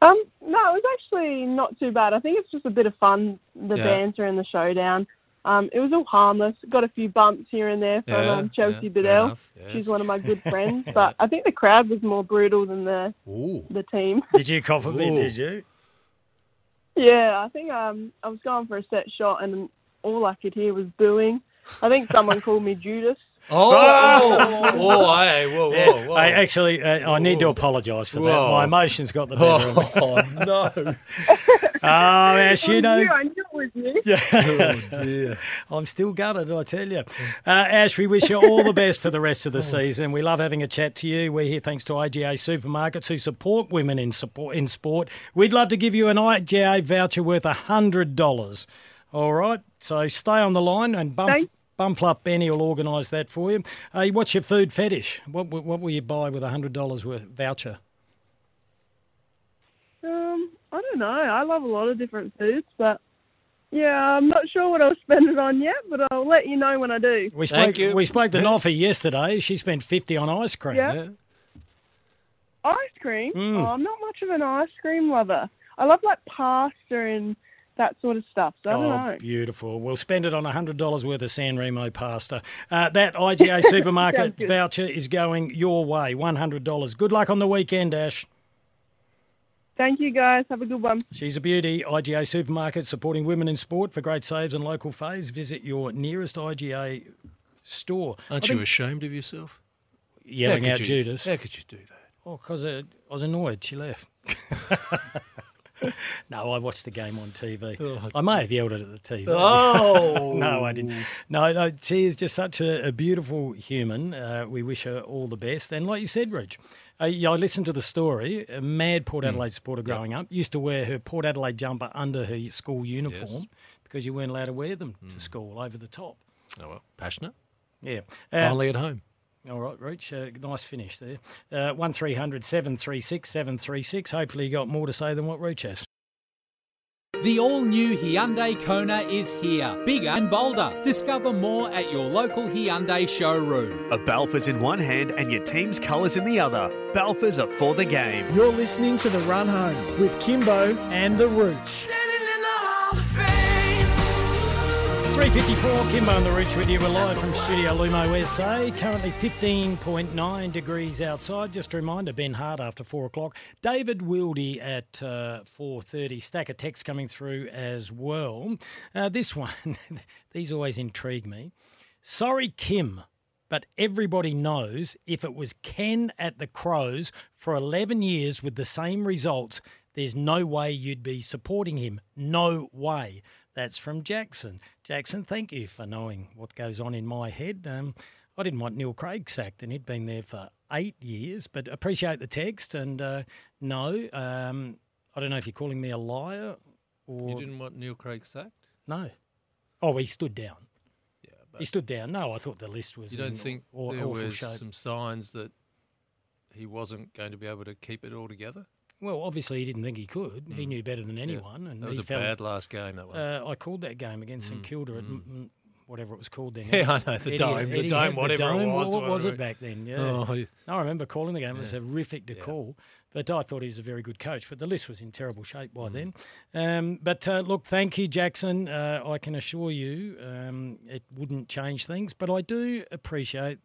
Speaker 9: Um, no, it was actually not too bad. I think it's just a bit of fun, the
Speaker 3: Yeah.
Speaker 9: banter and the showdown. Um, it was all harmless. Got a few bumps here and there from
Speaker 3: Yeah,
Speaker 9: um, Chelsea
Speaker 3: yeah, fair
Speaker 9: Biddell.
Speaker 3: yes.
Speaker 9: She's one of my good friends, but I think the crowd was more brutal than the
Speaker 3: Ooh.
Speaker 9: the team.
Speaker 1: Did you cough a bit,
Speaker 3: Ooh.
Speaker 1: did you?
Speaker 9: Yeah, I think um, I was going for a set shot and all I could hear was booing. I think someone called me Judas.
Speaker 3: Oh, oh, oh, hey, whoa,
Speaker 1: Yeah.
Speaker 3: whoa, whoa.
Speaker 1: Hey, actually, uh, I need to apologise for that.
Speaker 3: Whoa.
Speaker 1: My emotions got the better of me.
Speaker 3: Oh, no.
Speaker 1: Oh, Ash, you know.
Speaker 9: I knew it was you.
Speaker 1: Yeah.
Speaker 3: Oh, dear.
Speaker 1: I'm still gutted, I tell you. Uh, Ash, we wish you all the best for the rest of the season. We love having a chat to you. We're here thanks to IGA Supermarkets who support women in support in sport. We'd love to give you an IGA voucher worth $100. All right, so stay on the line and bump.
Speaker 9: Thank-
Speaker 1: Bumflup Benny will organise that for you. Uh, what's your food fetish? What, what what will you buy with a hundred dollars worth voucher?
Speaker 9: Um, I don't know. I love a lot of different foods, but yeah, I'm not sure what I'll spend it on yet, but I'll let you know when I do.
Speaker 1: We
Speaker 3: Thank
Speaker 1: spoke
Speaker 3: you.
Speaker 1: we spoke to Noffy yesterday. She spent fifty on ice cream.
Speaker 9: Yeah. Ice cream?
Speaker 1: Mm.
Speaker 9: Oh, I'm not much of an ice cream lover. I love like pasta and that sort of stuff. So I don't
Speaker 1: Oh,
Speaker 9: know.
Speaker 1: beautiful. We'll spend it on $100 worth of San Remo pasta. Uh, that IGA supermarket voucher is going your way, $100. Good luck on the weekend, Ash.
Speaker 9: Thank you guys. Have a good one.
Speaker 1: She's a beauty. IGA supermarket supporting women in sport for great saves and local faves. Visit your nearest IGA store.
Speaker 3: Aren't
Speaker 1: I
Speaker 3: you
Speaker 1: think-
Speaker 3: ashamed of yourself?
Speaker 1: yelling
Speaker 3: How
Speaker 1: out
Speaker 3: could you-
Speaker 1: Judas?
Speaker 3: How could you do that?
Speaker 1: Oh, because I was annoyed. She left. no, I watched the game on TV.
Speaker 3: Oh,
Speaker 1: I may have yelled it at the TV.
Speaker 3: Oh.
Speaker 1: no, I didn't. No, no, she is just such a, a beautiful human. Uh, we wish her all the best. And like you said, Rich, uh, yeah, I listened to the story. A mad Port
Speaker 3: Hmm.
Speaker 1: Adelaide supporter growing up used to wear her Port Adelaide jumper under her school uniform because you weren't allowed to wear them
Speaker 3: Hmm.
Speaker 1: to school over the top.
Speaker 3: Oh, well, passionate.
Speaker 1: Yeah. Uh,
Speaker 3: Finally at home.
Speaker 1: All right, Rooch, Uh, nice finish there. Uh, 1300 736 736. Hopefully, you got more to say than what Rooch has.
Speaker 7: The all new Hyundai Kona is here, bigger and bolder. Discover more at your local Hyundai showroom.
Speaker 8: A Balfour's in one hand and your team's colours in the other. Balfour's are for the game.
Speaker 5: You're listening to The Run Home with Kymbo and The Rooch.
Speaker 1: 354, Kymbo on the Rich with you. We're live from Studio Lumo SA. Currently 15.9 degrees outside. Just a reminder, Ben Hart after 4 o'clock. David Wildy at uh, 4.30. Stack of text coming through as well. Uh, this one, these always intrigue me. Sorry, Kim, but everybody knows if it was Ken at the Crows for 11 years with the same results, there's no way you'd be supporting him. No way. That's from Jackson. Jackson, thank you for knowing what goes on in my head. Um, I didn't want Neil Craig sacked, and he'd been there for eight years, but appreciate the text. And uh, no, um, I don't know if you're calling me a liar or.
Speaker 3: You didn't want Neil Craig sacked?
Speaker 1: No. Oh, he stood down.
Speaker 3: Yeah,
Speaker 1: He stood down. No, I thought the list was.
Speaker 3: You don't
Speaker 1: in
Speaker 3: think
Speaker 1: aw-
Speaker 3: there
Speaker 1: awful
Speaker 3: was
Speaker 1: shape.
Speaker 3: some signs that he wasn't going to be able to keep it all together?
Speaker 1: Well, obviously he didn't think he could. He knew better than anyone, and
Speaker 3: Mm. That was
Speaker 1: he
Speaker 3: a
Speaker 1: felt,
Speaker 3: bad last game, that one.
Speaker 1: Uh, I called that game against St
Speaker 3: Mm,
Speaker 1: Kilda at
Speaker 3: mm.
Speaker 1: m- whatever it was called then.
Speaker 3: Yeah, I know, the
Speaker 1: Eddie-
Speaker 3: Dome, the Dome,
Speaker 1: had the
Speaker 3: whatever it was,
Speaker 1: What was it back then? Yeah.
Speaker 3: Oh, yeah.
Speaker 1: I remember calling the game. It was
Speaker 3: Yeah.
Speaker 1: horrific to
Speaker 3: Yeah.
Speaker 1: call, but I thought he was a very good coach. But the list was in terrible shape
Speaker 3: Mm.
Speaker 1: by then. Um, but uh, look, thank you, Jackson. Uh, I can assure you um, it wouldn't change things, but I do appreciate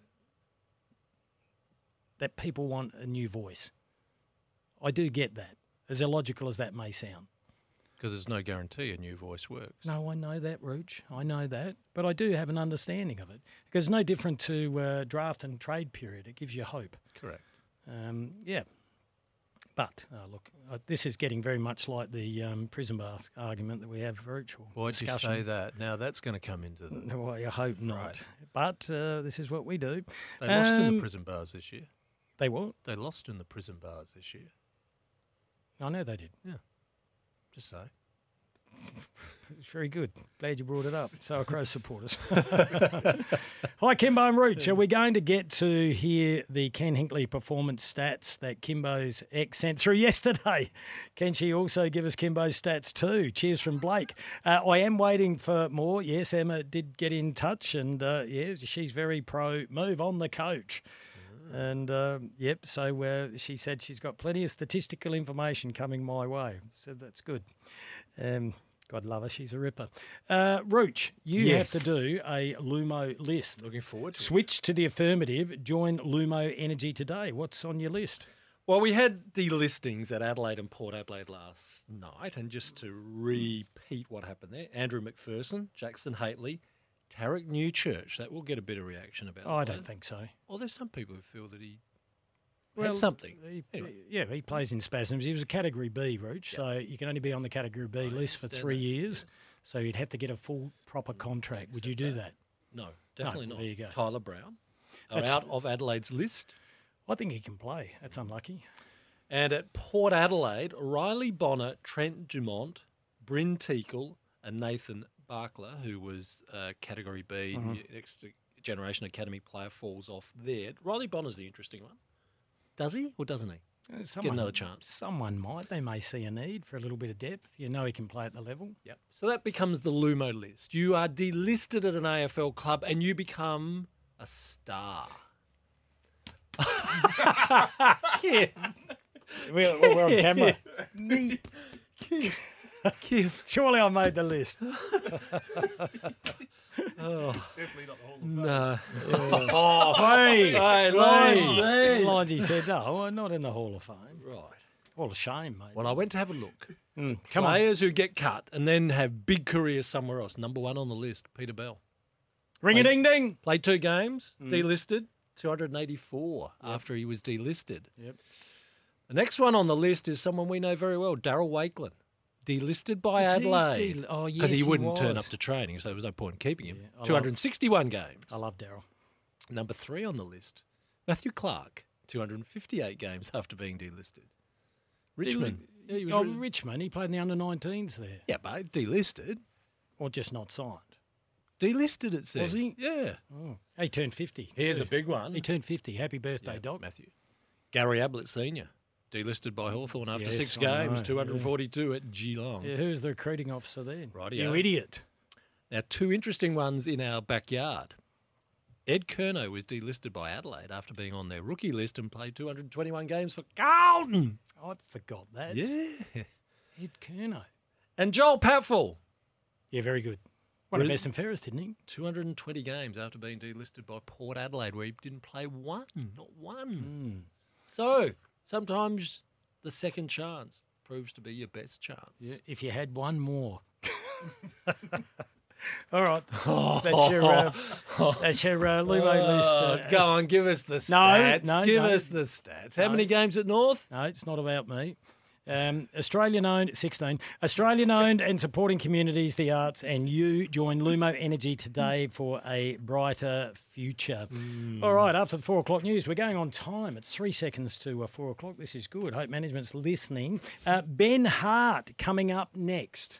Speaker 1: that people want a new voice. I do get that, as illogical as that may sound.
Speaker 3: Because there's no guarantee a new voice works.
Speaker 1: No, I know that, Rooch. I know that. But I do have an understanding of it. Because it's no different to uh, draft and trade period. It gives you hope.
Speaker 3: Correct.
Speaker 1: Um, yeah. But, uh, look, uh, this is getting very much like the um, prison bar argument that we have. Or
Speaker 3: Why'd you
Speaker 1: discussion.
Speaker 3: say that? Now that's going to come into the.
Speaker 1: No, I hope not.
Speaker 3: Right.
Speaker 1: But uh, this is what we do.
Speaker 3: They lost in
Speaker 1: Um,
Speaker 3: the prison bars this year.
Speaker 1: They what?
Speaker 3: They lost in the prison bars this year.
Speaker 1: I know they did. Yeah.
Speaker 3: Just so.
Speaker 1: It's very good. Glad you brought it up. So are Crow supporters. Hi, Kymbo and Rooch. Are we going to get to hear the Ken Hinkley performance stats that Kymbo's ex sent through yesterday? Can she also give us Kymbo's stats too? Cheers from Blake. Uh, I am waiting for more. Yes, Emma did get in touch, and uh, yeah, she's very pro move on the coach. And um, yep, so uh, she said she's got plenty of statistical information coming my way. So that's good. Um, God love her, she's a ripper. Uh, Rooch, you
Speaker 3: Yes.
Speaker 1: have to do a Lumo list.
Speaker 3: Looking forward to it.
Speaker 1: Switch to the affirmative. Join Lumo Energy today. What's on your list?
Speaker 3: Well, we had delistings at Adelaide and Port Adelaide last night, and just to repeat what happened there, Andrew McPherson, Jackson Hately, Tariek Newchurch. That will get a bit of reaction about.
Speaker 1: Oh, I don't think so.
Speaker 3: Well, there's some people who feel that he
Speaker 1: Well,
Speaker 3: had something.
Speaker 1: He,
Speaker 3: Anyway.
Speaker 1: Yeah, he plays in spasms. He was a Category B, Rooch, so you can only be on the Category B list for three
Speaker 3: that,
Speaker 1: years. So you'd have to get a full, proper mm, contract. Would you do that?
Speaker 3: No, definitely
Speaker 1: No,
Speaker 3: not.
Speaker 1: there you go.
Speaker 3: Tyler Brown are
Speaker 1: That's-
Speaker 3: out of Adelaide's list.
Speaker 1: I think he can play. That's unlucky.
Speaker 3: And at Port Adelaide, Riley Bonner, Trent Dumont, Bryn Teakle, and Nathan Barkla, who was uh, Category B,
Speaker 1: Mhm.
Speaker 3: next generation academy player, falls off there. Riley Bonner's the interesting one. Does he or doesn't he?
Speaker 1: Uh,
Speaker 3: Get
Speaker 1: someone-
Speaker 3: another chance.
Speaker 1: Someone might. They may see a need for a little bit of depth. You know he can play at the level.
Speaker 3: Yep. So that becomes the Lumo list. You are delisted at an AFL club and you become a star. Kim.
Speaker 1: We're, we're on camera.
Speaker 3: Kim.
Speaker 1: Surely I made the list.
Speaker 3: Oh.
Speaker 10: Definitely not the whole
Speaker 3: No.
Speaker 1: Oh, hey,
Speaker 3: Hey,
Speaker 1: Lindsay.
Speaker 3: Lindsay.
Speaker 1: Lindsay said, no, we're not in the Hall of Fame.
Speaker 3: Right.
Speaker 1: Hall a Shame, mate.
Speaker 3: Well, I went to have a look.
Speaker 1: Mm, come on.
Speaker 3: Players who get cut and then have big careers somewhere else. Number one on the list, Peter Bell.
Speaker 1: Ring a ding ding.
Speaker 3: Played two games,
Speaker 1: Mm.
Speaker 3: delisted, 284 after he was delisted.
Speaker 1: Yep.
Speaker 3: The next one on the list is someone we know very well, Darryl Wakelin. Delisted by
Speaker 1: Was
Speaker 3: Adelaide.
Speaker 1: del- oh,
Speaker 3: Because
Speaker 1: yes,
Speaker 3: he
Speaker 1: he
Speaker 3: wouldn't turn
Speaker 1: was.
Speaker 3: up to training, so there was no point in keeping him.
Speaker 1: I love-
Speaker 3: 261 games.
Speaker 1: I love Darryl.
Speaker 3: Number three on the list, Matthew Clark. 258 games after being delisted. Richmond. Yeah, he was
Speaker 1: oh,
Speaker 3: re-
Speaker 1: Richmond. He played in the under 19s there.
Speaker 3: yeah, but delisted.
Speaker 1: Or just not signed.
Speaker 3: Delisted, it says.
Speaker 1: Was he?
Speaker 3: Yeah.
Speaker 1: Oh. He turned 50.
Speaker 3: Here's
Speaker 1: too.
Speaker 3: a big one.
Speaker 1: He turned 50. Happy birthday,
Speaker 3: Yeah,
Speaker 1: Doc.
Speaker 3: Matthew. Gary Ablett Senior, delisted by Hawthorn after
Speaker 1: Yes,
Speaker 3: six
Speaker 1: I
Speaker 3: games,
Speaker 1: know, yeah.
Speaker 3: 242 at Geelong.
Speaker 1: Yeah, who's the recruiting officer then? You idiot.
Speaker 3: Now, two interesting ones in our backyard. Ed Curnow was delisted by Adelaide after being on their rookie list and played 221 games for Carlton.
Speaker 1: I forgot that.
Speaker 3: Yeah.
Speaker 1: Ed Curnow.
Speaker 3: And Joel Patfull.
Speaker 1: Yeah, very good. Won a best and fairest, didn't he?
Speaker 3: 220 games after being delisted by Port Adelaide, where he didn't play one, not one. Hmm. So sometimes the second chance proves to be your best chance.
Speaker 1: Yeah, if you had one more. All right, that's your uh, that's your uh, Lumo list.
Speaker 3: Oh,
Speaker 1: Uh,
Speaker 3: go on, give us the
Speaker 1: No,
Speaker 3: stats.
Speaker 1: no,
Speaker 3: give
Speaker 1: no.
Speaker 3: us the stats. How
Speaker 1: No.
Speaker 3: many games at North?
Speaker 1: No, it's not about me. Um, Australian owned, 16. Australian owned and supporting communities, the arts, and you join Lumo Energy today for a brighter future. All right, after the four o'clock news, we're going on time. It's three seconds to uh, four o'clock. This is good. Hope management's listening. Uh, ben Hart coming up next.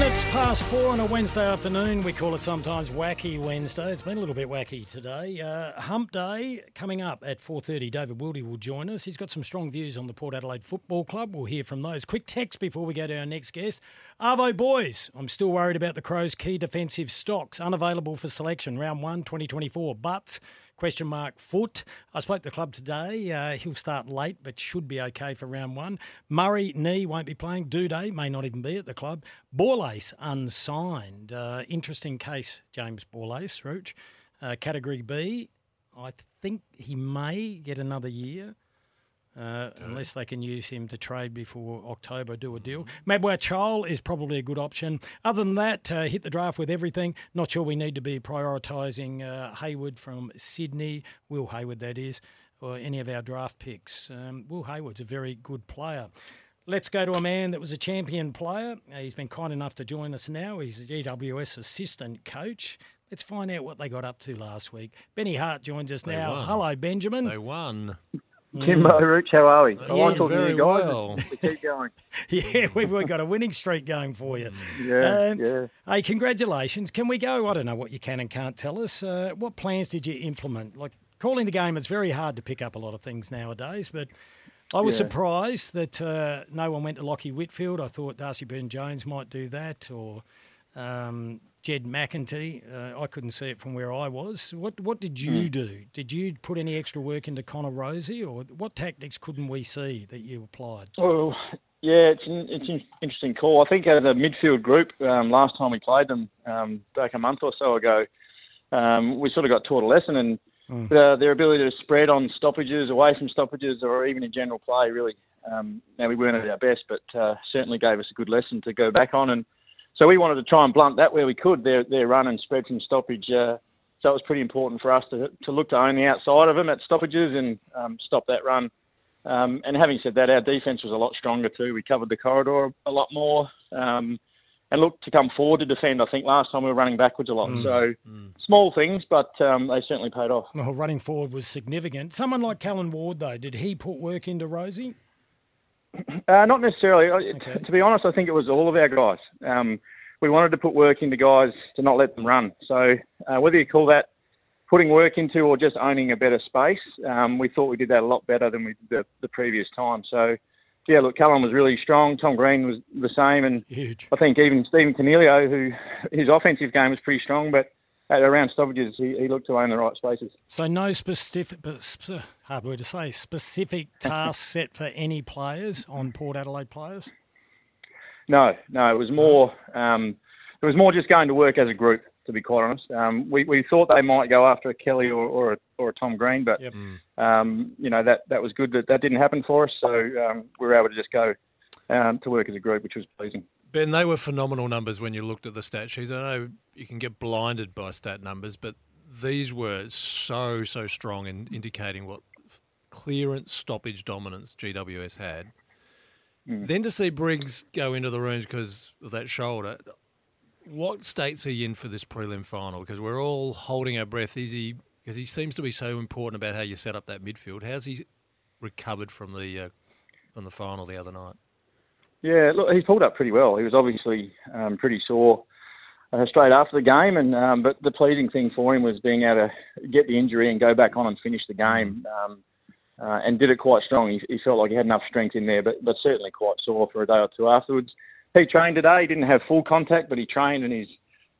Speaker 1: Minutes past four on a Wednesday afternoon. We call it sometimes Wacky Wednesday. It's been a little bit wacky today. Uh, Hump Day coming up at 4.30. David Wildy will join us. He's got some strong views on the Port Adelaide Football Club. We'll hear from those. Quick text before we go to our next guest. Arvo boys, I'm still worried about the Crows' key defensive stocks. Unavailable for selection. Round one, 2024. But... Question mark foot. I spoke to the club today. Uh, he'll start late, but should be okay for round one. Murray knee won't be playing. Doedee may not even be at the club. Borlase unsigned. Uh, interesting case, James Borlase, Rooch. Uh, category B. I think he may get another year. Uh, unless they can use him to trade before October, do a deal. Mabior Chol is probably a good option. Other than that, uh, hit the draft with everything. Not sure we need to be prioritising uh, Hayward from Sydney, Will Hayward, that is, or any of our draft picks. Um, Will Hayward's a very good player. Let's go to a man that was a champion player. Uh, he's been kind enough to join us now. He's a GWS assistant coach. Let's find out what they got up to last week. Benny Hart joins us
Speaker 3: They
Speaker 1: now.
Speaker 3: won.
Speaker 1: Hello, Benjamin.
Speaker 3: They won.
Speaker 10: Kymbo Rooch, how are we? I
Speaker 1: Yeah,
Speaker 10: like talking to you guys.
Speaker 3: well.
Speaker 10: We keep going.
Speaker 1: Yeah, we've, we've got a winning streak going for you.
Speaker 10: Yeah,
Speaker 1: Um,
Speaker 10: yeah.
Speaker 1: Hey, congratulations. Can we go? I don't know what you can and can't tell us. Uh, what plans did you implement? Like calling the game, it's very hard to pick up a lot of things nowadays, but I was
Speaker 10: Yeah.
Speaker 1: surprised that uh, no one went to Lachie Whitfield. I thought Darcy Byrne Jones might do that or um, Jed McEntee. Uh, I couldn't see it from where I was. What what did you
Speaker 10: Hmm.
Speaker 1: do? Did you put any extra work into Connor Rozee, or what tactics couldn't we see that you applied?
Speaker 10: Well, yeah, it's an, it's an interesting call. I think as a midfield group, um, last time we played them um, back a month or so ago, um, we sort of got taught a lesson, and
Speaker 1: Mm.
Speaker 10: uh, their ability to spread on stoppages, away from stoppages, or even in general play, really. Um, now we weren't at our best, but uh, certainly gave us a good lesson to go back on, and so we wanted to try and blunt that where we could. Their their run and spread from stoppage. Uh, so it was pretty important for us to to look to own the outside of them at stoppages and um, stop that run. Um, and having said that, our defence was a lot stronger too. We covered the corridor a lot more um, and looked to come forward to defend. I think last time we were running backwards a lot. So small things, but um, they certainly paid off.
Speaker 1: Well, running forward was significant. Someone like Callan Ward, though, did he put work into Rozee?
Speaker 10: Uh, not necessarily. I- To be honest, I think it was all of our guys. Um, we wanted to put work into guys to not let them run. So uh, whether you call that putting work into or just owning a better space, um, we thought we did that a lot better than we did the, the previous time. So yeah, look, Callan was really strong. Tom Green was the same, and
Speaker 1: Huge.
Speaker 10: I think even Stephen Coniglio, who his offensive game was pretty strong, but at around stoppages, he, he looked to own the right spaces.
Speaker 1: So no specific, hard word to say, specific task set for any players on Port Adelaide players.
Speaker 10: No, no, it was more. Um, it was more just going to work as a group. To be quite honest, um, we we thought they might go after a Kelly or or a, or a Tom Green, but
Speaker 1: Yep.
Speaker 10: um, you know that that was good that that didn't happen for us. So um, we were able to just go um, to work as a group, which was pleasing.
Speaker 3: Ben, they were phenomenal numbers when you looked at the stat sheets. I know you can get blinded by stat numbers, but these were so, so strong in indicating what clearance stoppage dominance GWS had. Then to see Briggs go into the range because of that shoulder, what state's he in for this prelim final? Because we're all holding our breath. Is he, because he seems to be so important about how you set up that midfield. How's he recovered from the uh, from the final the other night?
Speaker 10: Yeah, look, he pulled up pretty well. He was obviously um, pretty sore uh, straight after the game, and um, but the pleasing thing for him was being able to get the injury and go back on and finish the game. Um, uh, and did it quite strong. He, he felt like he had enough strength in there, but but certainly quite sore for a day or two afterwards. He trained today. He didn't have full contact, but he trained and his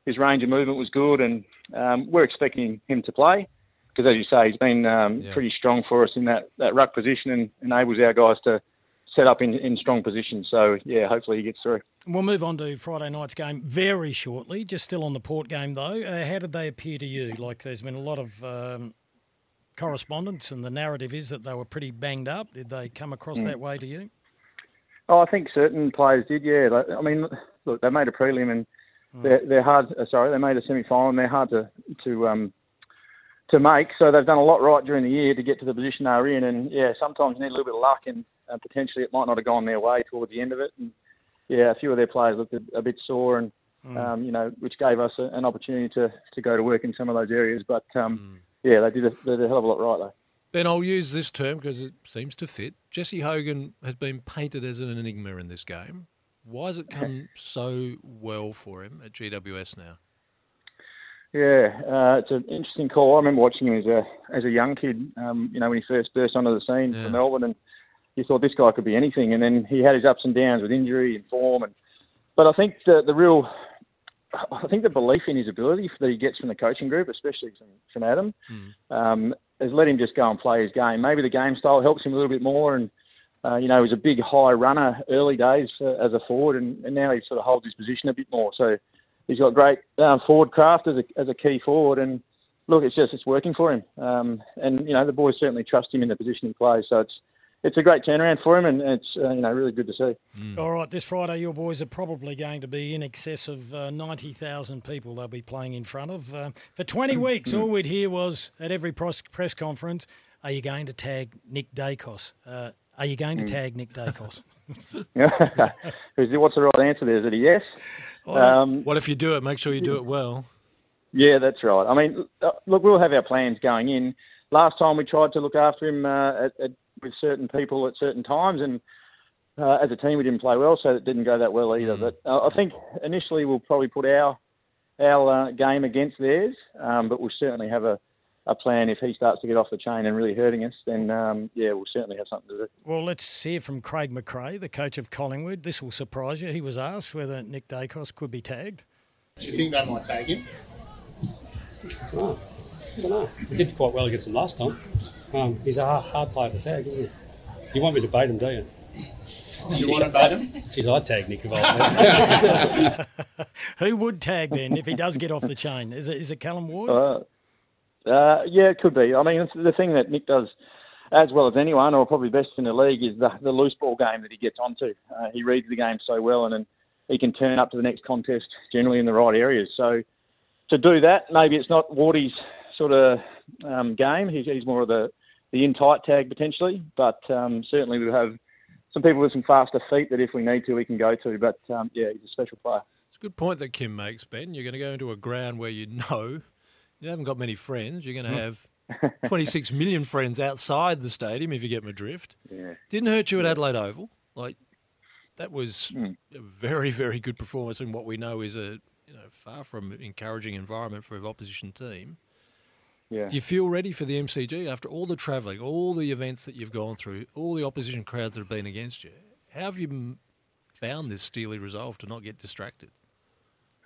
Speaker 10: his range of movement was good, and um, we're expecting him to play because, as you say, he's been um,
Speaker 3: Yeah.
Speaker 10: pretty strong for us in that, that ruck position and enables our guys to set up in, in strong positions. So yeah, hopefully he gets through.
Speaker 1: We'll move on to Friday night's game very shortly. Just still on the Port game though. Uh, how did they appear to you? Like there's been a lot of um, correspondence, and the narrative is that they were pretty banged up. Did they come across
Speaker 10: Mm.
Speaker 1: that way to you?
Speaker 10: Oh, I think certain players did. Yeah, I mean, look, they made a prelim and they're, they're hard. uh, Sorry, they made a semi-final and they're hard to to um to make. So they've done a lot right during the year to get to the position they're in. And yeah, sometimes you need a little bit of luck and uh, potentially it might not have gone their way towards the end of it. And yeah, a few of their players looked a, a bit sore and um, you know, which gave us a, an opportunity to to go to work in some of those areas. But um, yeah, they did a, they did a hell of a lot right though.
Speaker 3: Ben, I'll use this term because it seems to fit. Jesse Hogan has been painted as an enigma in this game. Why has it come so well for him at GWS now?
Speaker 10: Yeah, uh, it's an interesting call. I remember watching him as a as a young kid. Um, you know, when he first burst onto the scene
Speaker 3: Yeah.
Speaker 10: for Melbourne, and you thought this guy could be anything. And then he had his ups and downs with injury and form. And but I think the the real, I think the belief in his ability that he gets from the coaching group, especially from from Adam, um, has let him just go and play his game. Maybe the game style helps him a little bit more, and uh, you know, he was a big high runner early days uh, as a forward, and, and now he sort of holds his position a bit more. So he's got great um, forward craft as a as a key forward, and look, it's just it's working for him. Um, and you know, the boys certainly trust him in the position he plays. So it's it's a great turnaround for him, and it's uh, you know really good to see.
Speaker 1: All right, this Friday, your boys are probably going to be in excess of uh, 90,000 people they'll be playing in front of. Uh, for 20 weeks, all we'd hear was at every press, press conference, are you going to tag Nick Daicos? Uh, are you going to
Speaker 10: Mm.
Speaker 1: tag Nick Daicos?
Speaker 10: Is What's the right answer there? Is it a yes? Um,
Speaker 3: Well, if you do it, make sure you do it well.
Speaker 10: Yeah, that's right. I mean, uh, look, we'll have our plans going in. Last time we tried to look after him uh, at, at, with certain people at certain times, and uh, as a team we didn't play well, so it didn't go that well either. But uh, I think initially we'll probably put our our uh, game against theirs, um, but we'll certainly have a, a plan if he starts to get off the chain and really hurting us. Then um, yeah, we'll certainly have something to do.
Speaker 1: Well, let's hear from Craig McRae, the coach of Collingwood. This will surprise you. He was asked whether Nick Daicos could be tagged.
Speaker 11: Do you think they might tag him?
Speaker 12: Oh, I don't know. He did quite well against him last time. Um, he's a hard, hard player to tag, isn't he? You want me to bait him, do you?
Speaker 11: Do you want to bait him?
Speaker 12: Geez, I'd tag Nick if
Speaker 1: Who would tag then if he does get off the chain? Is it, is it Callan Ward?
Speaker 10: Uh, uh, yeah, it could be. I mean, it's the thing that Nick does as well as anyone, or probably best in the league, is the, the loose ball game that he gets onto. Uh, he reads the game so well, and then he can turn up to the next contest generally in the right areas. So to do that, maybe it's not Wardy's sort of um, game. He's, he's more of the the in tight tag potentially, but um, certainly we'll have some people with some faster feet that if we need to, we can go to. But um, yeah, he's a special player.
Speaker 3: It's a good point that Kim makes, Ben. You're going to go into a ground where you know you haven't got many friends. You're going to have 26 million friends outside the stadium, if you get my drift.
Speaker 10: Yeah.
Speaker 3: Didn't hurt you at Adelaide Oval. Like that was
Speaker 10: Hmm.
Speaker 3: a very, very good performance in what we know is a you know far from encouraging environment for an opposition team.
Speaker 10: Yeah.
Speaker 3: Do you feel ready for the MCG after all the travelling, all the events that you've gone through, all the opposition crowds that have been against you? How have you found this steely resolve to not get distracted?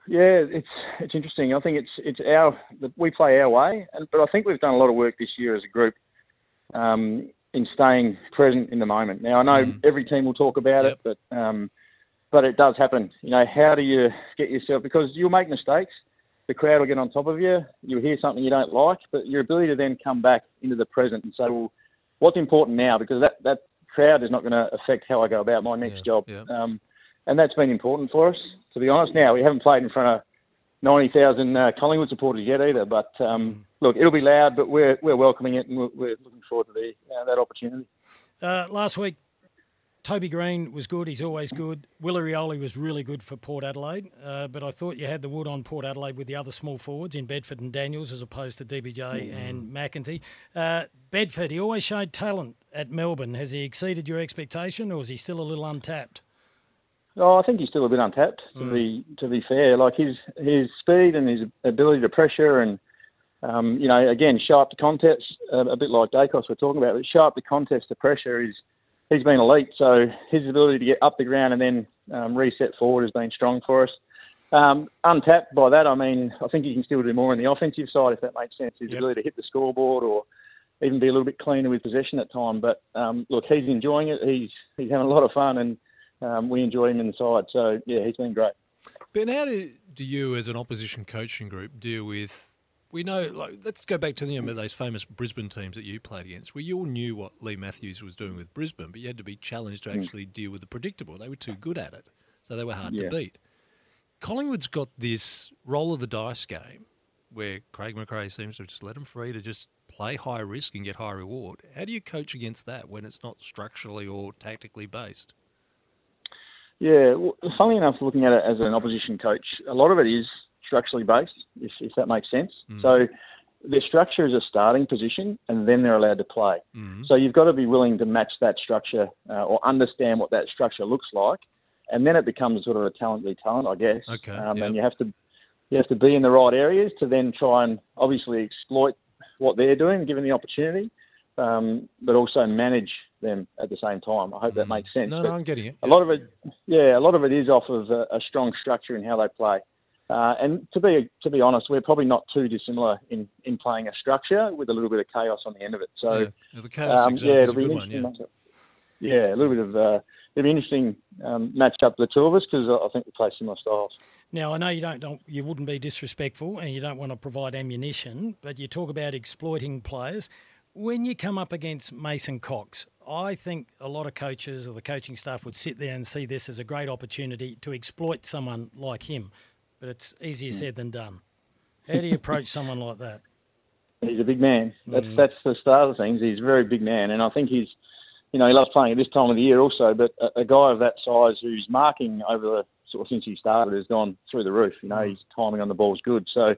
Speaker 10: Yeah, it's it's interesting. I think it's it's our we play our way, and but I think we've done a lot of work this year as a group um, in staying present in the moment. Now I know every team will talk about it, but um, but it does happen. You know, how do you get yourself because you'll make mistakes. The crowd will get on top of you. You'll hear something you don't like, but your ability to then come back into the present and say, well, what's important now? Because that that crowd is not going to affect how I go about my next job. Um, and that's been important for us. To be honest, now we haven't played in front of ninety thousand uh, Collingwood supporters yet either. But um, look, it'll be loud, but we're we're welcoming it and we're, we're looking forward to the uh, that opportunity.
Speaker 1: Uh, last week, Toby Green was good. He's always good. Willie Rioli was really good for Port Adelaide, uh, but I thought you had the wood on Port Adelaide with the other small forwards in Bedford and Daniels as opposed to DBJ and McEntee. Uh, Bedford, he always showed talent at Melbourne. Has he exceeded your expectation or is he still a little untapped?
Speaker 10: Oh, I think he's still a bit untapped. To be to be fair, like his his speed and his ability to pressure and um, you know, again, sharp to contest, uh, a bit like Daicos we're talking about, but sharp to contest to pressure is, he's been elite. So his ability to get up the ground and then um, reset forward has been strong for us. Um, untapped by that, I mean, I think he can still do more on the offensive side, if that makes sense. His
Speaker 1: Yep.
Speaker 10: ability to hit the scoreboard or even be a little bit cleaner with possession at time. But um, look, he's enjoying it. He's he's having a lot of fun, and um, we enjoy him inside. So yeah, he's been great.
Speaker 3: Ben, how do, do you, as an opposition coaching group, deal with? We know, like, let's go back to the, you know, those famous Brisbane teams that you played against, where you all knew what Leigh Matthews was doing with Brisbane, but you had to be challenged to
Speaker 10: Mm.
Speaker 3: actually deal with the predictable. They were too good at it, so they were hard
Speaker 10: Yeah.
Speaker 3: to beat. Collingwood's got this roll of the dice game where Craig McRae seems to have just let them free to just play high risk and get high reward. How do you coach against that when it's not structurally or tactically based?
Speaker 10: Yeah, well, funnily enough, looking at it as an opposition coach, a lot of it is structurally based, if, if that makes sense. So their structure is a starting position, and then they're allowed to play. So you've got to be willing to match that structure uh, or understand what that structure looks like, and then it becomes sort of a talent v talent, I guess.
Speaker 3: Okay,
Speaker 10: Um,
Speaker 3: yep.
Speaker 10: And you have to you have to be in the right areas to then try and obviously exploit what they're doing, given the opportunity, um, but also manage them at the same time. I hope that makes sense.
Speaker 3: No,
Speaker 10: But
Speaker 3: no, I'm getting it.
Speaker 10: a lot of it, yeah, a lot of it is off of a, a strong structure in how they play. Uh, and to be to be honest, we're probably not too dissimilar in, in playing a structure with a little bit of chaos on the end of it. So,
Speaker 3: Yeah. Yeah, the chaos
Speaker 10: um, yeah, it'll
Speaker 3: a
Speaker 10: be
Speaker 3: one,
Speaker 10: interesting matchup. Yeah, a little bit of uh, it'll be interesting um, match up the two of us because I think we play similar styles.
Speaker 1: Now I know you don't, don't you wouldn't be disrespectful and you don't want to provide ammunition, but you talk about exploiting players. When you come up against Mason Cox, I think a lot of coaches or the coaching staff would sit there and see this as a great opportunity to exploit someone like him. But it's easier said than done. How do you approach someone like that?
Speaker 10: He's a big man. That's
Speaker 1: Mm.
Speaker 10: that's the start of things. He's a very big man, and I think he's, you know, he loves playing at this time of the year also. But a, a guy of that size who's marking over the sort of since he started has gone through the roof. You know, his timing on the ball is good, so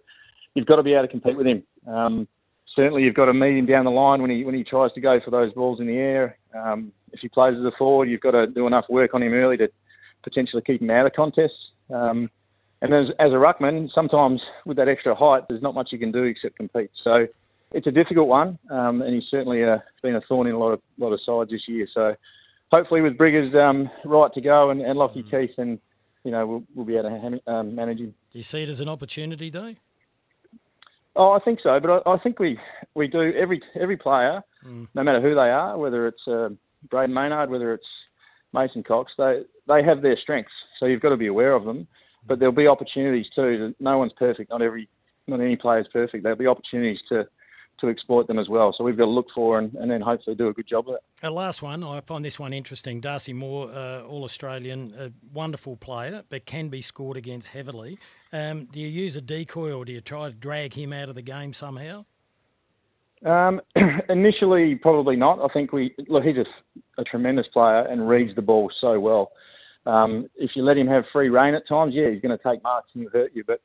Speaker 10: you've got to be able to compete with him. Um, certainly, you've got to meet him down the line when he when he tries to go for those balls in the air. Um, if he plays as a forward, you've got to do enough work on him early to potentially keep him out of contests. Um, and as, as a ruckman, sometimes with that extra height, there's not much you can do except compete. So it's a difficult one, um, and he's certainly uh, been a thorn in a lot of lot of sides this year. So hopefully, with Briggers um, right to go and, and Lachie Keeffe, and you know we'll, we'll be able to ham- um, manage him.
Speaker 1: Do you see it as an opportunity, though?
Speaker 10: Oh, I think so, but I, I think we we do every every player,
Speaker 1: Mm.
Speaker 10: no matter who they are, whether it's uh, Brayden Maynard, whether it's Mason Cox, they they have their strengths, so you've got to be aware of them. But there'll be opportunities too. No one's perfect. Not every not any player is perfect. There'll be opportunities to to exploit them as well. So we've got to look for and, and then hopefully do a good job of it.
Speaker 1: Uh, last one, I find this one interesting. Darcy Moore, uh, All Australian, a wonderful player, but can be scored against heavily. Um, do you use a decoy or do you try to drag him out of the game somehow?
Speaker 10: Um, initially, probably not. I think we look. He's a, a tremendous player and reads the ball so well. Um, if you let him have free reign at times, yeah, he's going to take marks and hurt you. But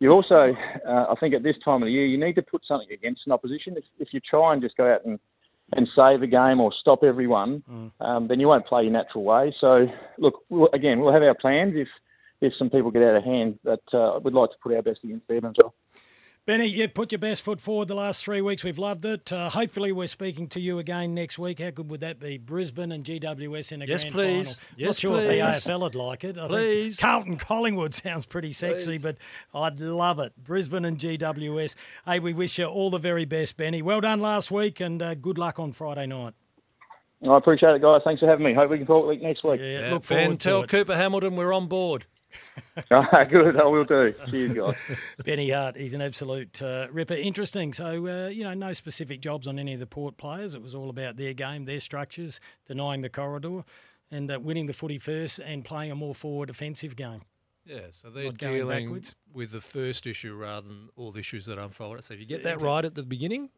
Speaker 10: you also, uh, I think, at this time of the year, you need to put something against an opposition. If, if you try and just go out and and save a game or stop everyone, um, then you won't play your natural way. So, look, we'll, again, we'll have our plans if if some people get out of hand, but uh, we'd like to put our best against them as well.
Speaker 1: Benny, you put your best foot forward the last three weeks. We've loved it. Uh, hopefully, we're speaking to you again next week. How good would that be? Brisbane and GWS in a
Speaker 3: Yes,
Speaker 1: grand
Speaker 3: please.
Speaker 1: final. Not
Speaker 3: Yes,
Speaker 1: sure if
Speaker 3: please.
Speaker 1: the AFL would like it. I
Speaker 3: Please.
Speaker 1: Think Carlton Collingwood sounds pretty sexy,
Speaker 3: Please.
Speaker 1: but I'd love it. Brisbane and GWS. Hey, we wish you all the very best, Benny. Well done last week, and uh, good luck on Friday night.
Speaker 10: I appreciate it, guys. Thanks for having me. Hope we can talk next week.
Speaker 1: Yeah,
Speaker 3: Yeah,
Speaker 1: look
Speaker 3: ben,
Speaker 1: forward
Speaker 3: tell
Speaker 1: to it.
Speaker 3: Cooper Hamilton we're on board.
Speaker 10: Good, I will do. Cheers, guys.
Speaker 1: Benny Hart, he's an absolute uh, ripper. Interesting. So, uh, you know, no specific jobs on any of the Port players. It was all about their game, their structures, denying the corridor, and uh, winning the footy first and playing a more forward offensive game.
Speaker 3: Yeah, so they're dealing
Speaker 1: backwards.
Speaker 3: with the first issue rather than all the issues that unfold. So if you get that right at the beginning,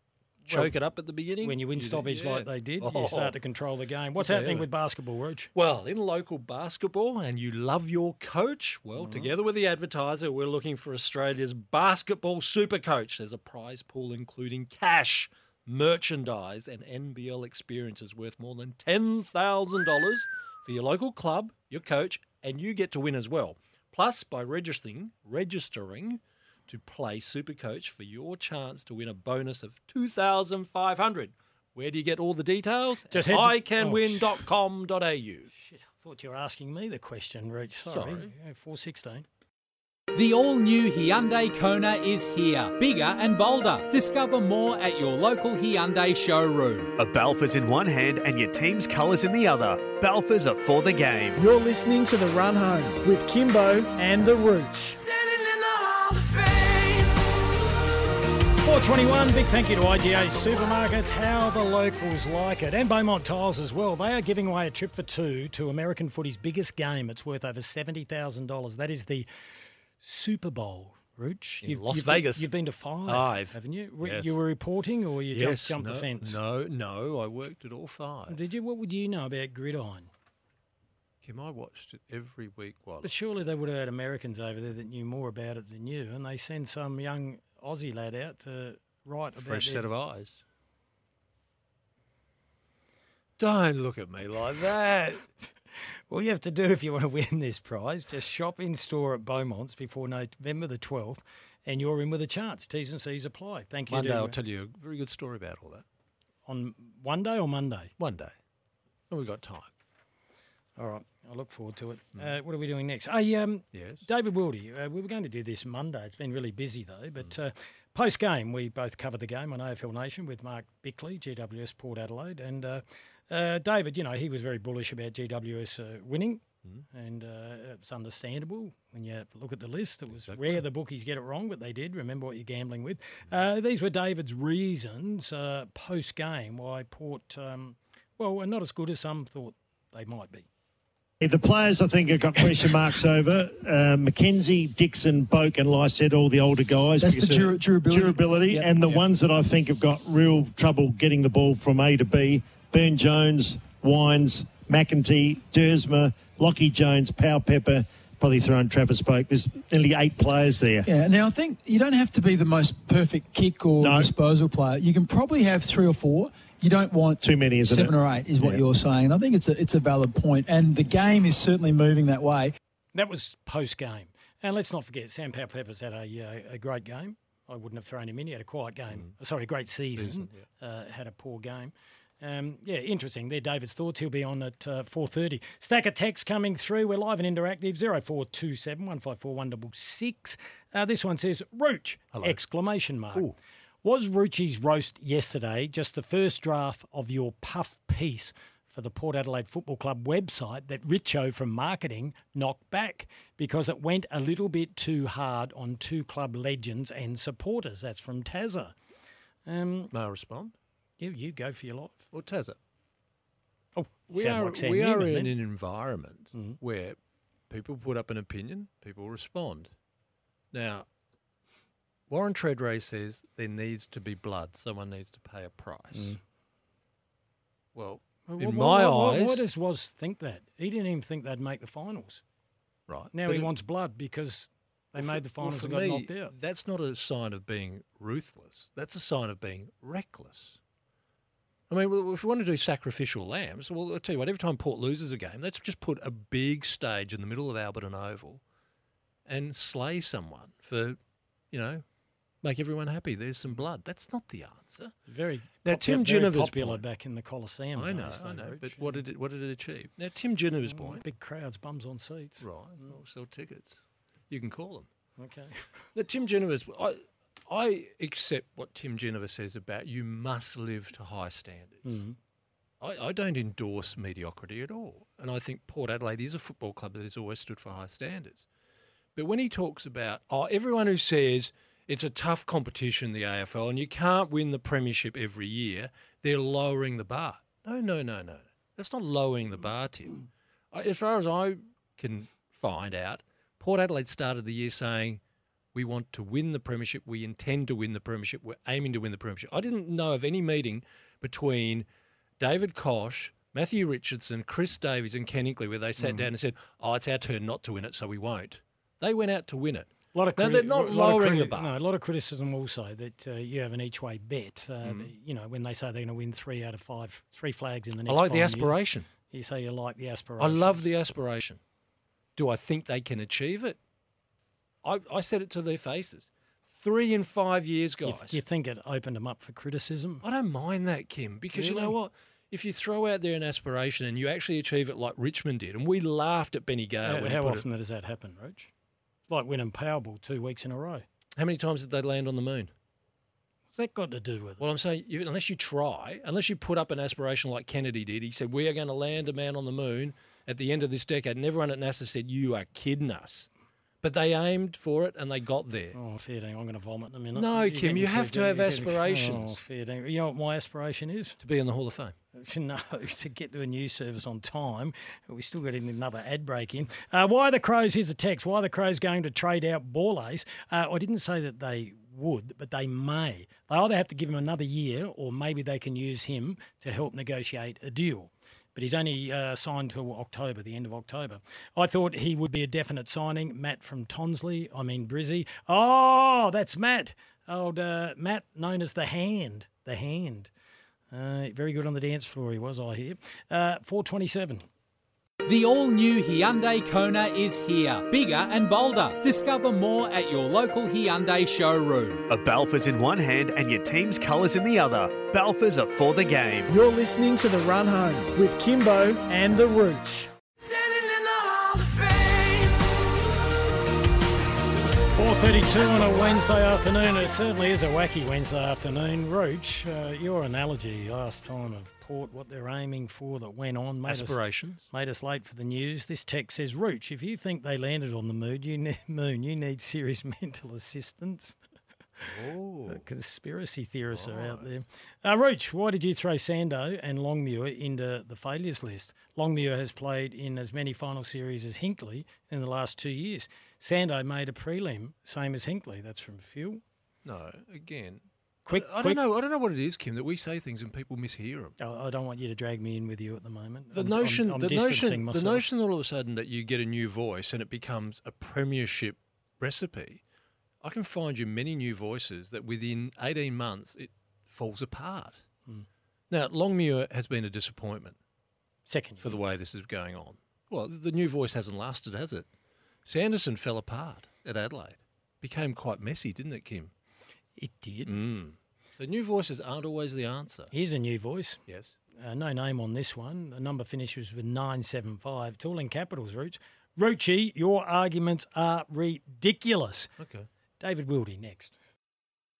Speaker 1: Well,
Speaker 3: choke it up at the beginning.
Speaker 1: When you win stoppage
Speaker 3: yeah.
Speaker 1: like they did,
Speaker 3: Oh.
Speaker 1: you start to control the game. What's happening with basketball, Rooch?
Speaker 3: Well, in local basketball, and you love your coach, well,
Speaker 1: Mm-hmm.
Speaker 3: together with the advertiser, we're looking for Australia's basketball super coach. There's a prize pool including cash, merchandise, and NBL experiences worth more than $10,000 for your local club, your coach, and you get to win as well. Plus, by registering, registering to play Supercoach for your chance to win a bonus of 2500 Where do you get all the details?
Speaker 1: Just
Speaker 3: At
Speaker 1: head to-
Speaker 3: iCanWin.com.au.
Speaker 1: Oh, Shit, I thought you were asking me the question, Reach. Sorry.
Speaker 3: Sorry.
Speaker 1: Yeah, 416.
Speaker 7: The all new Hyundai Kona is here, bigger and bolder. Discover more at your local Hyundai showroom.
Speaker 8: A Balfour's in one hand and your team's colours in the other. Balfour's are for the game.
Speaker 5: You're listening to The Run Home with Kymbo and The Rooch.
Speaker 1: 421, big thank you to IGA Supermarkets, how the locals like it, and Beaumont Tiles as well. They are giving away a trip for two to American footy's biggest game. It's worth over $70,000. That is the Super Bowl, Rooch.
Speaker 3: In Las
Speaker 1: you've
Speaker 3: Vegas.
Speaker 1: Been, you've been to five,
Speaker 3: Five.
Speaker 1: haven't you? Were-
Speaker 3: Yes.
Speaker 1: You were reporting or you
Speaker 3: yes,
Speaker 1: jumped, jumped
Speaker 3: no,
Speaker 1: the fence?
Speaker 3: No, no, I worked at all five.
Speaker 1: Did you? What would you know about gridiron?
Speaker 3: Kim, I watched it every week while
Speaker 1: But surely they would have had Americans over there that knew more about it than you, and they send some young Aussie lad out to write about
Speaker 3: fresh set of eyes. Don't look at me like that.
Speaker 1: All you have to do if you want to win this prize, just shop in store at Beaumont's before November the 12th, and you're in with a chance. T's and C's apply. Thank you.
Speaker 3: One day
Speaker 1: to-
Speaker 3: I'll tell you a very good story about all that.
Speaker 1: On one day or Monday?
Speaker 3: One day. And we've got time.
Speaker 1: All right. I look forward to it. Uh, what are we doing next? Hey, um,
Speaker 3: Yes.
Speaker 1: David Wildy, uh, we were going to do this Monday. It's been really busy, though. But
Speaker 3: Mm.
Speaker 1: uh, post game, we both covered the game on AFL Nation with Mark Bickley, GWS Port Adelaide. And uh, uh, David, you know, he was very bullish about GWS uh, winning.
Speaker 3: Mm.
Speaker 1: And uh, it's understandable when you look at the list. It was rare the bookies get it wrong, but they did. Remember what you're gambling with. Uh, these were David's reasons uh, post game why Port, um, well, are not as good as some thought they might be.
Speaker 13: The players, I think, have got question marks over. Uh, McKenzie, Dixon, Boak, and Lycett, all the older guys.
Speaker 14: That's the dura- durability.
Speaker 13: Durability.
Speaker 14: Yep.
Speaker 13: And the
Speaker 14: Yep.
Speaker 13: ones that I think have got real trouble getting the ball from A to B Byrne Jones, Wines, McEntee, Duursma, Lachie Jones, Powell Pepper, probably throwing Travis Boak. There's nearly eight players there.
Speaker 14: Yeah, now I think you don't have to be the most perfect kick or disposal player. You can probably have three or four. You don't want
Speaker 13: too many, isn't
Speaker 14: seven
Speaker 13: it?
Speaker 14: or eight, is what
Speaker 13: Yeah.
Speaker 14: you're saying. I think it's a it's a valid point, and the game is certainly moving that way.
Speaker 1: That was post game. And let's not forget, Sam Powell Peppers had a, uh, a great game. I wouldn't have thrown him in. He had a quiet game. Sorry, a great season.
Speaker 3: Season,
Speaker 1: uh, had a poor game. Um, yeah, interesting. There, David's thoughts. He'll be on at uh, 4.30. Stack of text coming through. We're live and interactive. 0427 154 166. Uh, this one says, Rooch!
Speaker 3: Hello.
Speaker 1: Exclamation mark. Was Rucci's roast yesterday just the first draft of your puff piece for the Port Adelaide Football Club website that Richo from marketing knocked back because it went a little bit too hard on two club legends and supporters? That's from Tazza. Um,
Speaker 3: May I respond?
Speaker 1: you, you go for your life.
Speaker 3: Well, Tazza,
Speaker 1: Oh,
Speaker 3: we are,
Speaker 1: like
Speaker 3: we are in
Speaker 1: then.
Speaker 3: an environment
Speaker 1: Mhm.
Speaker 3: where people put up an opinion, people respond. Now, Warren Tredrea says there needs to be blood. Someone needs to pay a price.
Speaker 1: Mm.
Speaker 3: Well,
Speaker 1: Well,
Speaker 3: in
Speaker 1: why-
Speaker 3: my
Speaker 1: why-
Speaker 3: eyes,
Speaker 1: why does Was think that? He didn't even think they'd make the finals.
Speaker 3: right
Speaker 1: Now
Speaker 3: but
Speaker 1: he
Speaker 3: it-
Speaker 1: wants blood because they
Speaker 3: well,
Speaker 1: made the finals and got
Speaker 3: me,
Speaker 1: knocked out.
Speaker 3: That's not a sign of being ruthless. That's a sign of being reckless. I mean, if we want to do sacrificial lambs, well, I'll tell you what, every time Port loses a game, let's just put a big stage in the middle of Alberton Oval and slay someone for, you know, make everyone happy. There's some blood. That's not the answer.
Speaker 1: Very
Speaker 3: Now, Tim Ginever's
Speaker 1: popular
Speaker 3: point-
Speaker 1: back in the Coliseum.
Speaker 3: I know, I know.
Speaker 1: Rich.
Speaker 3: But what did it, what did it achieve? Now, Tim Ginever's
Speaker 1: Mm,
Speaker 3: point.
Speaker 1: Big crowds, bums on seats.
Speaker 3: Right, well, sell tickets. You can call them.
Speaker 1: Okay.
Speaker 3: Now, Tim Ginevers, I, I accept what Tim Ginever says about you must live to high standards.
Speaker 1: Mhm.
Speaker 3: I, I don't endorse mediocrity at all. And I think Port Adelaide is a football club that has always stood for high standards. But when he talks about, oh, everyone who says it's a tough competition, the AFL, and you can't win the premiership every year, they're lowering the bar. No, no, no, no. That's not lowering the bar, Tim. As far as I can find out, Port Adelaide started the year saying, we want to win the premiership, we intend to win the premiership, we're aiming to win the premiership. I didn't know of any meeting between David Koch, Matthew Richardson, Chris Davies, and Ken Hinkley where they sat
Speaker 1: Mhm.
Speaker 3: down and said, oh, it's our turn not to win it, so we won't. They went out to win it.
Speaker 1: A lot of criti-
Speaker 3: they're not
Speaker 1: a lot of
Speaker 3: lowering the bar.
Speaker 1: No, a lot of criticism also that uh, you have an each way bet. Uh,
Speaker 3: Mhm.
Speaker 1: that, you know, when they say they're going to win three out of five, three flags in the next.
Speaker 3: I
Speaker 1: like
Speaker 3: the
Speaker 1: years,
Speaker 3: aspiration.
Speaker 1: You say you like the aspiration.
Speaker 3: I love the aspiration. Do I think they can achieve it? I, I said it to their faces. Three in five years,
Speaker 1: You,
Speaker 3: guys.
Speaker 1: you think it opened them up for criticism?
Speaker 3: I don't mind that, Kim, because you know what? If you throw out there an aspiration and you actually achieve it like Richmond did, and we laughed at Benny Gale.
Speaker 1: How, how
Speaker 3: put it-
Speaker 1: often does that happen, Rooch? Like winning Powerball two weeks in a row.
Speaker 3: how many times did they land on the moon?
Speaker 1: What's that got to do with it?
Speaker 3: Well, I'm saying you, unless you try, unless you put up an aspiration like Kennedy did, he said we are going to land a man on the moon at the end of this decade, and everyone at NASA said you are kidding us. But they aimed for it and they got there.
Speaker 1: Oh, fair ding. I'm going to vomit in a minute.
Speaker 3: No,
Speaker 1: You're
Speaker 3: Kim, you have to have
Speaker 1: You're getting-
Speaker 3: aspirations.
Speaker 1: Oh, fair ding. You know what my aspiration is?
Speaker 3: To be in the Hall of Fame.
Speaker 1: No, to get to a news service on time. We still got another ad break in. Uh, why the Crows? Here's a text. Why the Crows going to trade out Borlase? Uh, I didn't say that they would, but they may. They either have to give him another year or maybe they can use him to help negotiate a deal. But he's only uh, signed till October, the end of October. I thought he would be a definite signing. Matt from Tonsley, I mean Brizzy. Oh, that's Matt. Old uh, Matt, known as the Hand. The Hand. Uh, very good on the dance floor, he was, I hear. Uh, 427.
Speaker 7: The all new Hyundai Kona is here, bigger and bolder. Discover more at your local Hyundai showroom.
Speaker 8: A Balfour's in one hand and your team's colours in the other. Balfour's are for the game.
Speaker 5: You're listening to The Run Home with Kymbo and The Rooch.
Speaker 1: 4.32 on a Wednesday afternoon. It certainly is a wacky Wednesday afternoon. Rooch, uh, your analogy last time of What they're aiming for that went on. Made
Speaker 3: Aspirations.
Speaker 1: Us, made us late for the news. This text says, Rooch, if you think they landed on the moon, you need, moon, you need serious mental assistance.
Speaker 3: Oh.
Speaker 1: Conspiracy theorists are out there. Uh, Rooch, why did you throw Sando and Longmuir into the failures list? Longmuir has played in as many final series as Hinkley in the last two years. Sando made a prelim, same as Hinkley. That's from Phil.
Speaker 3: No, again.
Speaker 1: Quick,
Speaker 3: I, I
Speaker 1: quick-
Speaker 3: don't know. I don't know what it is, Kym, that we say things and people mishear them.
Speaker 1: I I don't want you to drag me in with you at the moment.
Speaker 3: The
Speaker 1: I'm-
Speaker 3: notion,
Speaker 1: I'm, I'm
Speaker 3: the
Speaker 1: distancing
Speaker 3: notion,
Speaker 1: myself.
Speaker 3: the notion all of a sudden that you get a new voice and it becomes a premiership recipe. I can find you many new voices that within 18 months it falls apart.
Speaker 1: Hmm.
Speaker 3: Now, Longmuir has been a disappointment.
Speaker 1: Second
Speaker 3: for the way this is going on. Well, the new voice hasn't lasted, has it? Sanderson fell apart at Adelaide. Became quite messy, didn't it, Kym?
Speaker 1: It did.
Speaker 3: Mm. So new voices aren't always the answer.
Speaker 1: Here's a new voice.
Speaker 3: Yes.
Speaker 1: Uh, no name on this one. The number finishes with 975. It's all in capitals, Rooch. Roochy, your arguments are ridiculous.
Speaker 3: Okay.
Speaker 1: David Wildy next.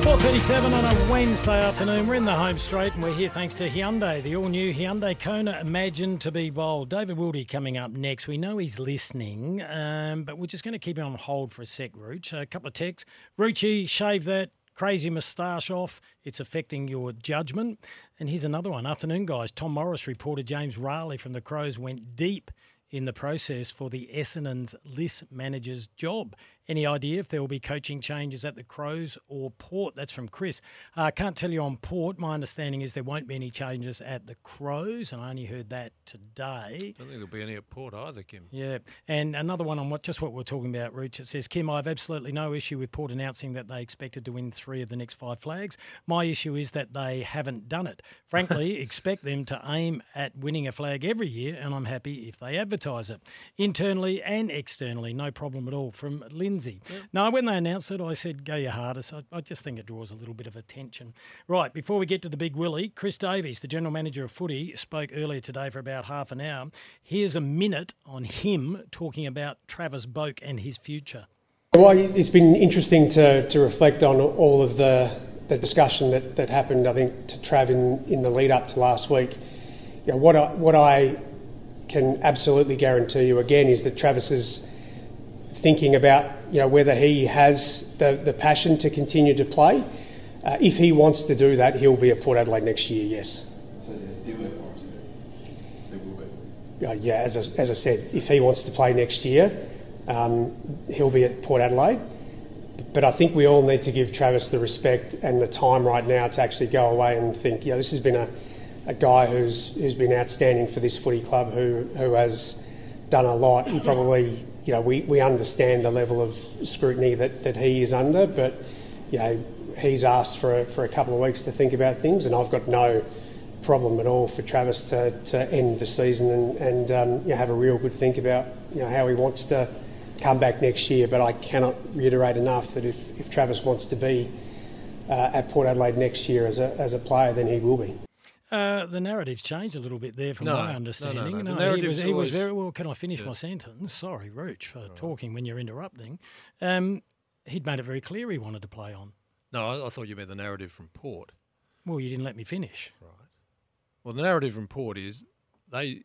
Speaker 1: 4.37 on a Wednesday afternoon. We're in the home straight and we're here thanks to Hyundai, the all-new Hyundai Kona Imagine to be bold. David Wildy coming up next. We know he's listening, um, but we're just going to keep him on hold for a sec, Rooch. A couple of texts. Roochy, shave that crazy moustache off. It's affecting your judgment. And here's another one. Afternoon, guys. Tom Morris reported James Raleigh from the Crows went deep in the process for the Essendon's list manager's job. Any idea if there will be coaching changes at the Crows or Port? That's from Chris. I uh, can't tell you on Port. My understanding is there won't be any changes at the Crows, and I only heard that today.
Speaker 3: I don't think there'll be any at Port either, Kym.
Speaker 1: Yeah, and another one on what just what we're talking about, Rooch. It says, Kym, I have absolutely no issue with Port announcing that they expected to win three of the next five flags. My issue is that they haven't done it. Frankly, expect them to aim at winning a flag every year, and I'm happy if they advertise it internally and externally. No problem at all. From Lindsay. No, when they announced it, I said, go your hardest. I, I just think it draws a little bit of attention. Right, before we get to the big Willie, Chris Davis, the general manager of footy, spoke earlier today for about half an hour. Here's a minute on him talking about Travis Boak and his future.
Speaker 15: Well, it's been interesting to, to reflect on all of the, the discussion that, that happened, I think, to Trav in, in the lead up to last week. You know, what, I, what I can absolutely guarantee you again is that Travis's is thinking about you know, whether he has the, the passion to continue to play. Uh, if he wants to do that, he'll be at Port Adelaide next year, yes. So uh, yeah, as I, as I said, if he wants to play next year, um, he'll be at Port Adelaide. But I think we all need to give Travis the respect and the time right now to actually go away and think, yeah, this has been a, a guy who's who's been outstanding for this footy club, who who has done a lot. He probably you know, we, we understand the level of scrutiny that, that he is under, but, you know, he's asked for a, for a couple of weeks to think about things, and I've got no problem at all for Travis to, to end the season and, and um, you know, have a real good think about you know, how he wants to come back next year. But I cannot reiterate enough that if, if Travis wants to be uh, at Port Adelaide next year as a, as a player, then he will be.
Speaker 1: Uh, the narrative's changed a little bit there, from
Speaker 3: No,
Speaker 1: my
Speaker 3: no, no,
Speaker 1: understanding.
Speaker 3: no.
Speaker 1: He was, he was very well. Can I finish
Speaker 3: Yeah.
Speaker 1: my sentence? Sorry, Rooch, for talking when you're interrupting. Um, he'd made it very clear he wanted to play on.
Speaker 3: No, I, I thought you meant the narrative from Port.
Speaker 1: Well, you didn't let me finish. Right.
Speaker 3: Well, the narrative from Port is they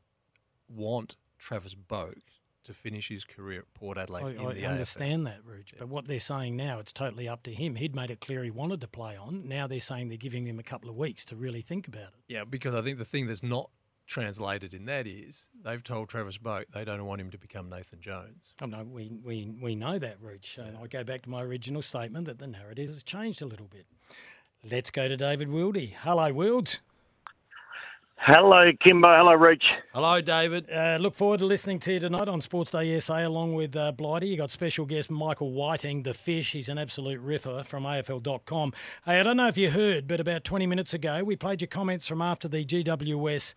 Speaker 3: want Travis Boak to finish his career at Port Adelaide
Speaker 1: I,
Speaker 3: in
Speaker 1: I
Speaker 3: the AFL.
Speaker 1: understand that, Rooch, but what they're saying now, it's totally up to him. He'd made it clear he wanted to play on. Now they're saying they're giving him a couple of weeks to really think about it.
Speaker 3: Yeah, because I think the thing that's not translated in that is they've told Travis Boak they don't want him to become Nathan Jones.
Speaker 1: Oh, no, we, we, we know that, Rooch. And I go back to my original statement that the narrative has changed a little bit. Let's go to David Wildy. Hello, Wilds.
Speaker 16: Hello, Kymbo. Hello, Rooch.
Speaker 3: Hello, David.
Speaker 1: Uh, look forward to listening to you tonight on Sportsday SA along with uh, Blighty. You got special guest Michael Whiting, the fish. He's an absolute riffer from AFL.com. Hey, I don't know if you heard, but about 20 minutes ago, we played your comments from after the GWS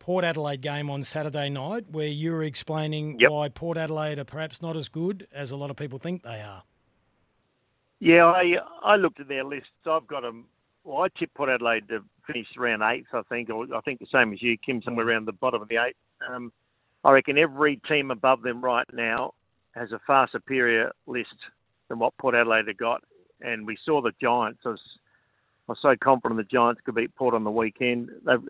Speaker 1: Port Adelaide game on Saturday night, where you were explaining why Port Adelaide are perhaps not as good as a lot of people think they are.
Speaker 16: Yeah, I I looked at their lists. I've got them. Well, I tipped Port Adelaide to finish around eighth, I think, or I think the same as you, Kym, somewhere around the bottom of the eight. Um, I reckon every team above them right now has a far superior list than what Port Adelaide have got. And we saw the Giants. I was, I was so confident the Giants could beat Port on the weekend. They've,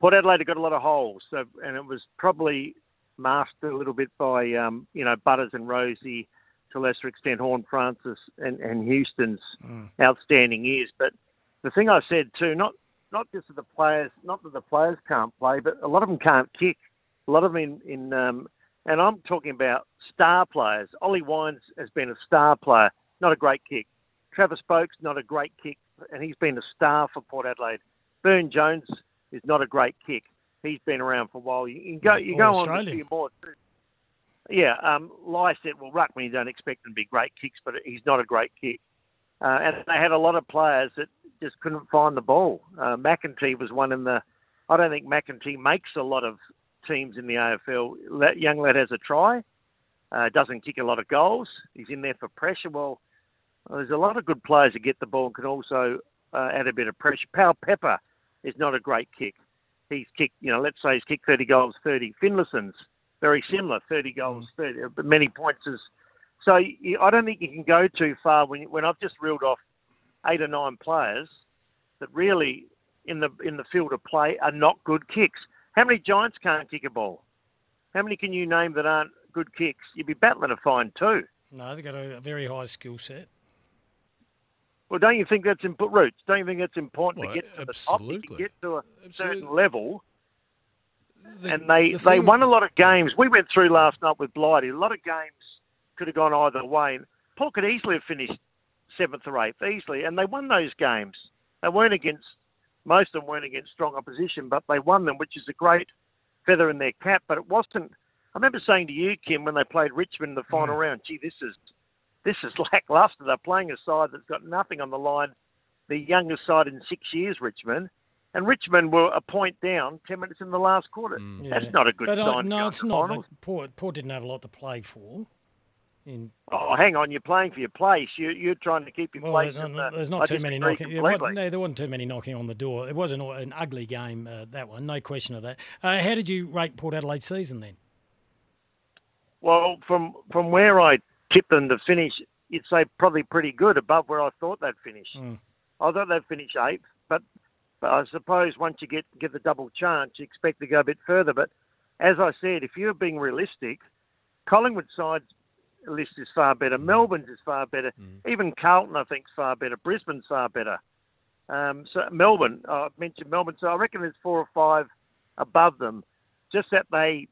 Speaker 16: Port Adelaide have got a lot of holes, so, and it was probably masked a little bit by um, you know Butters and Rozee, to a lesser extent Horne-Francis and, and Houston's outstanding years. But the thing I said too, not not just that the players, not that the players can't play, but a lot of them can't kick. A lot of them in, in um, and I'm talking about star players. Ollie Wines has been a star player, not a great kick. Travis Boak's not a great kick, and he's been a star for Port Adelaide. Byrne Jones is not a great kick. He's been around for a while. You can go, you
Speaker 1: All
Speaker 16: go on a few more. Yeah, um, Lycett, well, Ruckman, you don't expect them to be great kicks, but he's not a great kick. Uh, and they had a lot of players that just couldn't find the ball. Uh, McEntee was one in the. I don't think McEntee makes a lot of teams in the AFL. That young lad has a try, uh, doesn't kick a lot of goals. He's in there for pressure. Well, there's a lot of good players that get the ball and can also uh, add a bit of pressure. Pal Pepper is not a great kick. He's kicked, you know, let's say he's kicked 30 goals, 30. Finlayson's very similar, 30 goals, 30, but many points. Is, so you, I don't think you can go too far when, when I've just reeled off eight or nine players that really in the in the field of play are not good kicks. How many Giants can't kick a ball? How many can you name that aren't good kicks? You'd be battling to find two.
Speaker 1: No, they've got a, a very high skill set.
Speaker 16: Well, don't you think that's important, Rooch? Don't you think that's important
Speaker 3: Well,
Speaker 16: to get to the top? You can
Speaker 3: absolutely.
Speaker 16: get to a
Speaker 3: Absolutely.
Speaker 16: certain level.
Speaker 3: The-
Speaker 16: and they
Speaker 3: the
Speaker 16: they won a lot of games. We went through last night with Blighty. A lot of games could have gone either way. And Port could easily have finished seventh or eighth, easily, and they won those games. They weren't against most of them weren't against strong opposition, but they won them, which is a great feather in their cap. But it wasn't. I remember saying to you, Kym, when they played Richmond in the final round, "Gee, this is this is lackluster. They're playing a side that's got nothing on the line. The youngest side in six years, Richmond." And Richmond were a point down, ten minutes in the last quarter. That's not a good
Speaker 1: but, uh,
Speaker 16: sign.
Speaker 1: no, it's not.
Speaker 16: finals.
Speaker 1: But Port, Port didn't have a lot to play for. In
Speaker 16: Oh, hang on, you're playing for your place. You, you're trying to keep your
Speaker 1: well,
Speaker 16: place.
Speaker 1: no,
Speaker 16: in the,
Speaker 1: there's
Speaker 16: I
Speaker 1: not too many knocking. There
Speaker 16: completely.
Speaker 1: wasn't, no, there wasn't too many knocking on the door. It was an, an ugly game. Uh, that one, no question of that. Uh, how did you rate Port Adelaide season then?
Speaker 16: Well, from from where I tipped them to finish, you'd say probably pretty good, above where I thought they'd finish.
Speaker 1: Hmm.
Speaker 16: I thought they'd finish eighth, but but I suppose once you get get the double chance, you expect to go a bit further. But as I said, if you're being realistic, Collingwood side's list is far better. Melbourne's is far better. Even Carlton, I think, is far better. Brisbane's far better. Um, so Melbourne, I mentioned Melbourne, so I reckon there's four or five above them. Just that they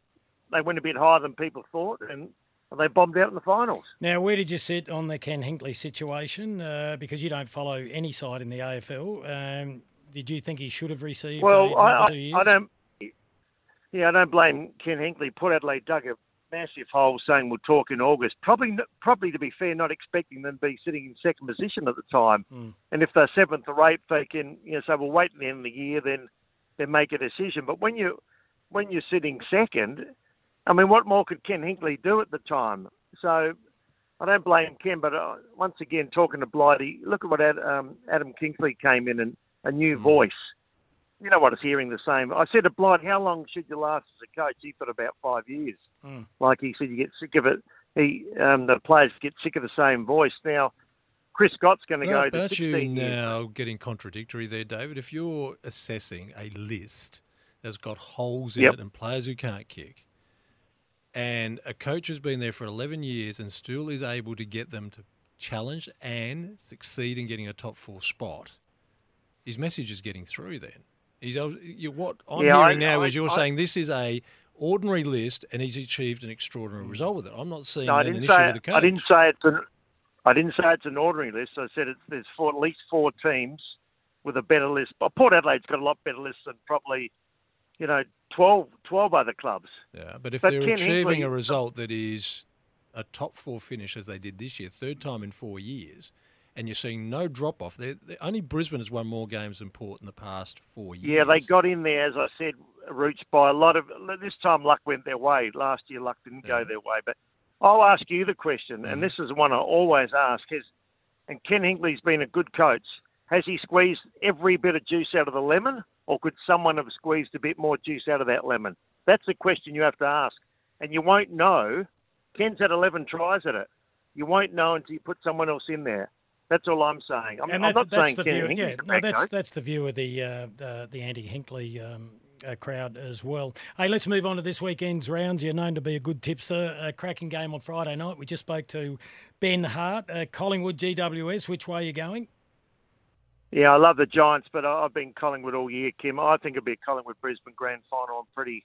Speaker 16: they went a bit higher than people thought, and they bombed out in the finals.
Speaker 1: Now, where did you sit on the Ken Hinkley situation? Uh, because you don't follow any side in the AFL. Um, did you think he should have received
Speaker 16: Well, I,
Speaker 1: two
Speaker 16: I,
Speaker 1: years?
Speaker 16: I don't. Yeah, I don't blame Ken Hinkley. Port Adelaide dug a massive hole saying we'll talk in August. Probably, probably to be fair, not expecting them to be sitting in second position at the time.
Speaker 1: Mm.
Speaker 16: And if they're seventh or eighth, they can you know say we'll wait till the end of the year, then then make a decision. But when you when you're sitting second, I mean, what more could Ken Hinkley do at the time? So I don't blame Ken, but uh, once again, talking to Blighty, look at what Ad, um, Adam Kingsley came in and a new voice. You know what? It's hearing the same. I said to Blight, how long should you last as a coach? He thought about five years.
Speaker 1: Mm.
Speaker 16: Like he said, you get sick of it. He, um, the players get sick of the same voice. Now, Chris Scott's going to go to
Speaker 3: aren't you
Speaker 16: years.
Speaker 3: now getting contradictory there, David? If you're assessing a list that's got holes in
Speaker 16: Yep.
Speaker 3: it and players who can't kick, and a coach has been there for 11 years and still is able to get them to challenge and succeed in getting a top four spot, his message is getting through then. He's, you, what I'm
Speaker 16: Yeah, I-
Speaker 3: hearing now
Speaker 16: I-
Speaker 3: is you're
Speaker 16: I-
Speaker 3: saying this is a ordinary list and he's achieved an extraordinary result with it. I'm not seeing
Speaker 16: No,
Speaker 3: an issue with the coach.
Speaker 16: I didn't say it's an I didn't say it's an ordinary list. I said it's there's four, at least four teams with a better list. But Port Adelaide's got a lot better list than probably you know 12, 12 other clubs.
Speaker 3: Yeah, but if
Speaker 16: But
Speaker 3: they're
Speaker 16: Ken
Speaker 3: achieving
Speaker 16: Hinkley-
Speaker 3: a result that is a top four finish as they did this year, third time in four years, and you're seeing no drop off, only Brisbane has won more games than Port in the past four years.
Speaker 16: Yeah, they got in there as I said, Rooch by a lot of. This time luck went their way. Last year luck didn't go their way. But I'll ask you the question, and mm. this is one I always ask: is and Ken Hinkley's been a good coach. Has he squeezed every bit of juice out of the lemon, or could someone have squeezed a bit more juice out of that lemon? That's the question you have to ask, and you won't know. Ken's had 11 tries at it. You won't know until you put someone else in there. That's all I'm saying. I'm,
Speaker 1: and
Speaker 16: I'm
Speaker 1: that's,
Speaker 16: not
Speaker 1: that's
Speaker 16: saying
Speaker 1: the
Speaker 16: Ken
Speaker 1: view.
Speaker 16: Hinkley's
Speaker 1: Yeah, no, that's
Speaker 16: coach.
Speaker 1: that's the view of the uh, the, the anti Hinkley um, uh, crowd as well. Hey, let's move on to this weekend's round. You're known to be a good tipster. A cracking game on Friday night. We just spoke to Ben Hart, uh, Collingwood GWS. Which way are you going?
Speaker 16: Yeah, I love the Giants, but I- I've been Collingwood all year, Kym. I think it'll be a Collingwood Brisbane grand final. I'm pretty.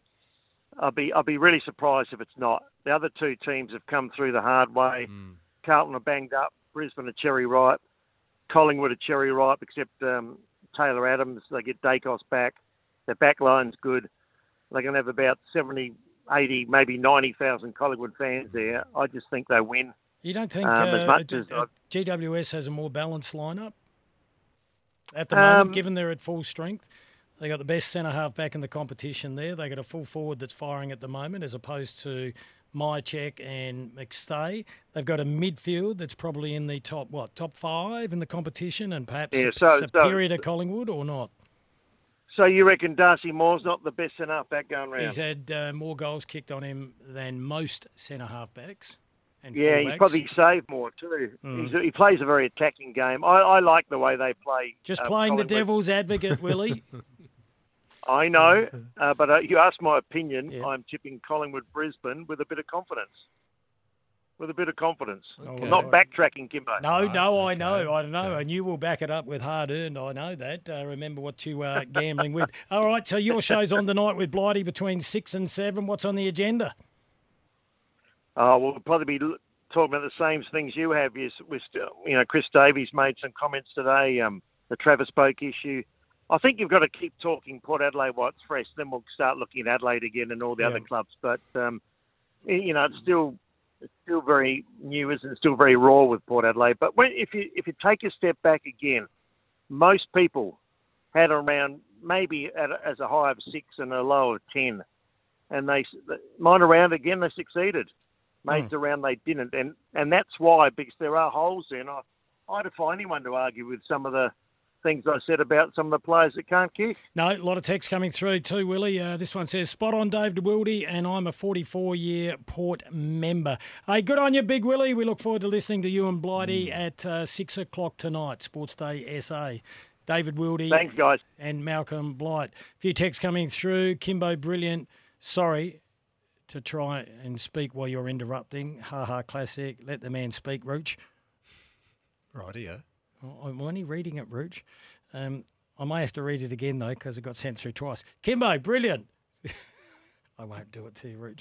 Speaker 16: I'll be I'll be really surprised if it's not. The other two teams have come through the hard way. Carlton are banged up. Brisbane are cherry ripe. Collingwood are cherry ripe, except um, Taylor Adams. They get Daicos back. Their back line's good. They're going to have about 70, 80, maybe 90,000 Collingwood fans there. I just think they win.
Speaker 1: You don't think
Speaker 16: Um, as
Speaker 1: uh,
Speaker 16: much
Speaker 1: uh,
Speaker 16: as
Speaker 1: uh, GWS has a more balanced lineup at the
Speaker 16: Um,
Speaker 1: moment, given they're at full strength? They got the best centre half back in the competition there. They got a full forward that's firing at the moment, as opposed to Mihocek and McStay. They've got a midfield that's probably in the top what top five in the competition, and perhaps
Speaker 16: Yeah, so- so-
Speaker 1: superior to Collingwood or not.
Speaker 16: So you reckon Darcy Moore's not the best centre half back going round?
Speaker 1: He's had uh, more goals kicked on him than most centre half backs.
Speaker 16: Yeah, he probably saved more too.
Speaker 1: Mm.
Speaker 16: He plays a very attacking game. I, I like the way they play.
Speaker 1: Just
Speaker 16: uh,
Speaker 1: playing the devil's advocate, Willie.
Speaker 16: I know, uh, but uh, you asked my opinion. I'm tipping Collingwood Brisbane with a bit of confidence. With a bit of confidence.
Speaker 1: Okay.
Speaker 16: Not backtracking, Kymbo.
Speaker 1: No, no, I know, I know, and you will back it up with hard earned. I know that. Uh, remember what you are gambling with. All right, so your show's on tonight with Blighty between six and seven. What's on the agenda?
Speaker 16: Oh, we'll probably be talking about the same things you have. Yes, we're still, you know, Chris Davis made some comments today. Um, the Travis Boak issue. I think you've got to keep talking Port Adelaide while it's fresh. Then we'll start looking at Adelaide again and all the other clubs. But um, you know, it's still it's still very new, isn't it? Still very raw with Port Adelaide. But when, if you if you take a step back again, most people had around maybe at as a high of six and a low of ten, and they mine around again they succeeded. Maids around they didn't, and and that's why because there are holes there. And I I defy anyone to argue with some of the things I said about some of the players that can't kick.
Speaker 1: No, a lot of text coming through too, Willie. Uh, this one says, spot on Dave DeWildy, and I'm a 44 year Port member. Hey, good on you, Big Willie. We look forward to listening to you and Blighty at uh, 6 o'clock tonight, Sportsday SA. David Wildy.
Speaker 16: Thanks, guys.
Speaker 1: And Malcolm Blight. A few texts coming through. Kymbo, brilliant. Sorry to try and speak while you're interrupting. Ha ha, classic. Let the man speak, Rooch.
Speaker 3: Right here.
Speaker 1: I'm only reading it, Rooch. Um, I may have to read it again though because it got sent through twice. Kymbo, brilliant. I won't do it to you.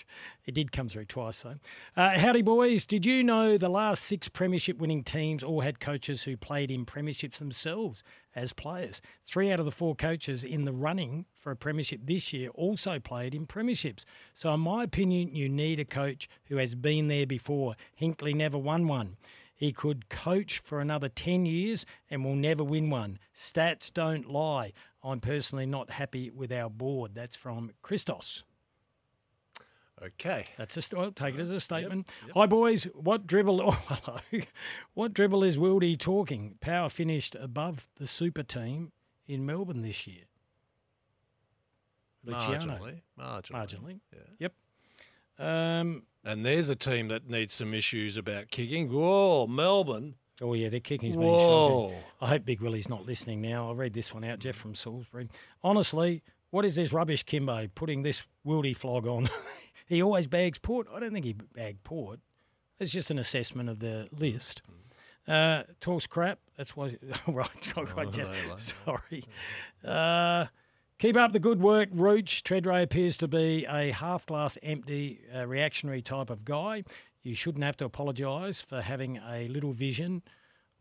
Speaker 1: It did come through twice, though. Uh, howdy, boys. Did you know the last six premiership winning teams all had coaches who played in premierships themselves as players? Three out of the four coaches in the running for a premiership this year also played in premierships. So, in my opinion, you need a coach who has been there before. Hinkley never won one. He could coach for another 10 years and will never win one. Stats don't lie. I'm personally not happy with our board. That's from Christos.
Speaker 3: Okay.
Speaker 1: That's a st- well, take it as a statement. Hi boys, what dribble? Oh, hello. What dribble is Wildy talking? Power finished above the super team in Melbourne this year. Luciano.
Speaker 3: Marginally. Marginally.
Speaker 1: Marginally.
Speaker 3: Yeah.
Speaker 1: Yep. Um,
Speaker 3: And there's a team that needs some issues about kicking. Whoa, Melbourne.
Speaker 1: Oh yeah, their kicking's been
Speaker 3: Whoa.
Speaker 1: shocking. I hope Big Willie's not listening now. I'll read this one out, Jeff from Salisbury. Honestly, what is this rubbish, Kymbo? Putting this Wildy flog on. he always bags port. I don't think he bagged port. It's just an assessment of the list. Uh, talks crap. That's why. right, right, Jeff. Sorry. Uh, keep up the good work, Rooch. Tredrea appears to be a half glass empty, uh, reactionary type of guy. You shouldn't have to apologise for having a little vision.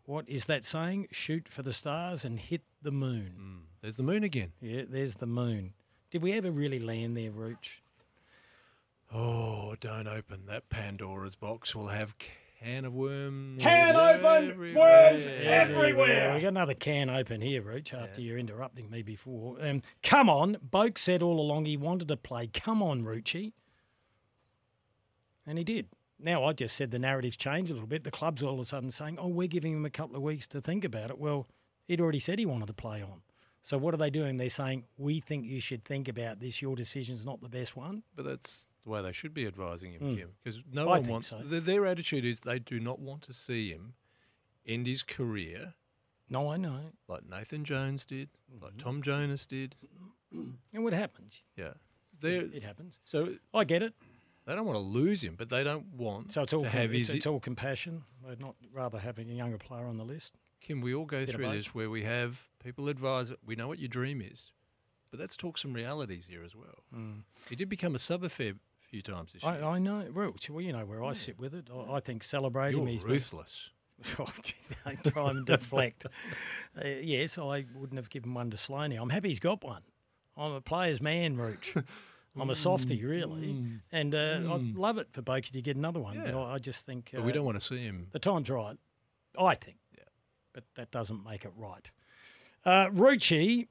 Speaker 1: What is that saying? Shoot for the stars and hit the moon.
Speaker 3: There's the moon again.
Speaker 1: Yeah, there's the moon. Did we ever really land there, Rooch?
Speaker 3: Oh, don't open that Pandora's box. We'll have can of worms.
Speaker 1: Can open,
Speaker 3: everywhere.
Speaker 1: worms everywhere. We got another can open here, Rooch, after you're interrupting me before. Um, come on. Boak said all along he wanted to play. Come on, Rucci. And he did. Now, I just said the narrative's changed a little bit. The club's all of a sudden saying, oh, we're giving him a couple of weeks to think about it. Well, he'd already said he wanted to play on. So what are they doing? They're saying, we think you should think about this. Your decision's not the best one.
Speaker 3: But that's the way they should be advising him,
Speaker 1: Mm.
Speaker 3: Kym. Because no
Speaker 1: I
Speaker 3: one wants.
Speaker 1: so.
Speaker 3: Their, their attitude is they do not want to see him end his career.
Speaker 1: No, I know.
Speaker 3: Like Nathan Jones did,
Speaker 1: Mm-hmm.
Speaker 3: like Tom Jonas did.
Speaker 1: And what happens?
Speaker 3: Yeah. They're,
Speaker 1: It happens.
Speaker 3: So
Speaker 1: I get it.
Speaker 3: They don't want to lose him, but they don't want
Speaker 1: So it's all
Speaker 3: to have
Speaker 1: it's,
Speaker 3: his.
Speaker 1: it's all compassion. They'd not rather having a younger player on the list.
Speaker 3: Kym, we all go
Speaker 1: Bit
Speaker 3: through this where we have people advise. We know what your dream is, but let's talk some realities here as well.
Speaker 1: Mm.
Speaker 3: He did become a sub few times this year.
Speaker 1: I, I know. Well, well, you know where I sit with it. I, I think celebrating
Speaker 3: You're
Speaker 1: he's
Speaker 3: ruthless.
Speaker 1: Don't try and deflect. Uh, yes, I wouldn't have given one to Sloaney. I'm happy he's got one. I'm a player's man, Rooch. I'm a softie, really,
Speaker 3: Mm.
Speaker 1: and uh,
Speaker 3: Mm.
Speaker 1: I'd love it for Boki to get another one. But I, I just think
Speaker 3: But we
Speaker 1: uh,
Speaker 3: don't want to see him.
Speaker 1: The time's right, I think. Yeah. But that doesn't make it right. Uh, Rucci,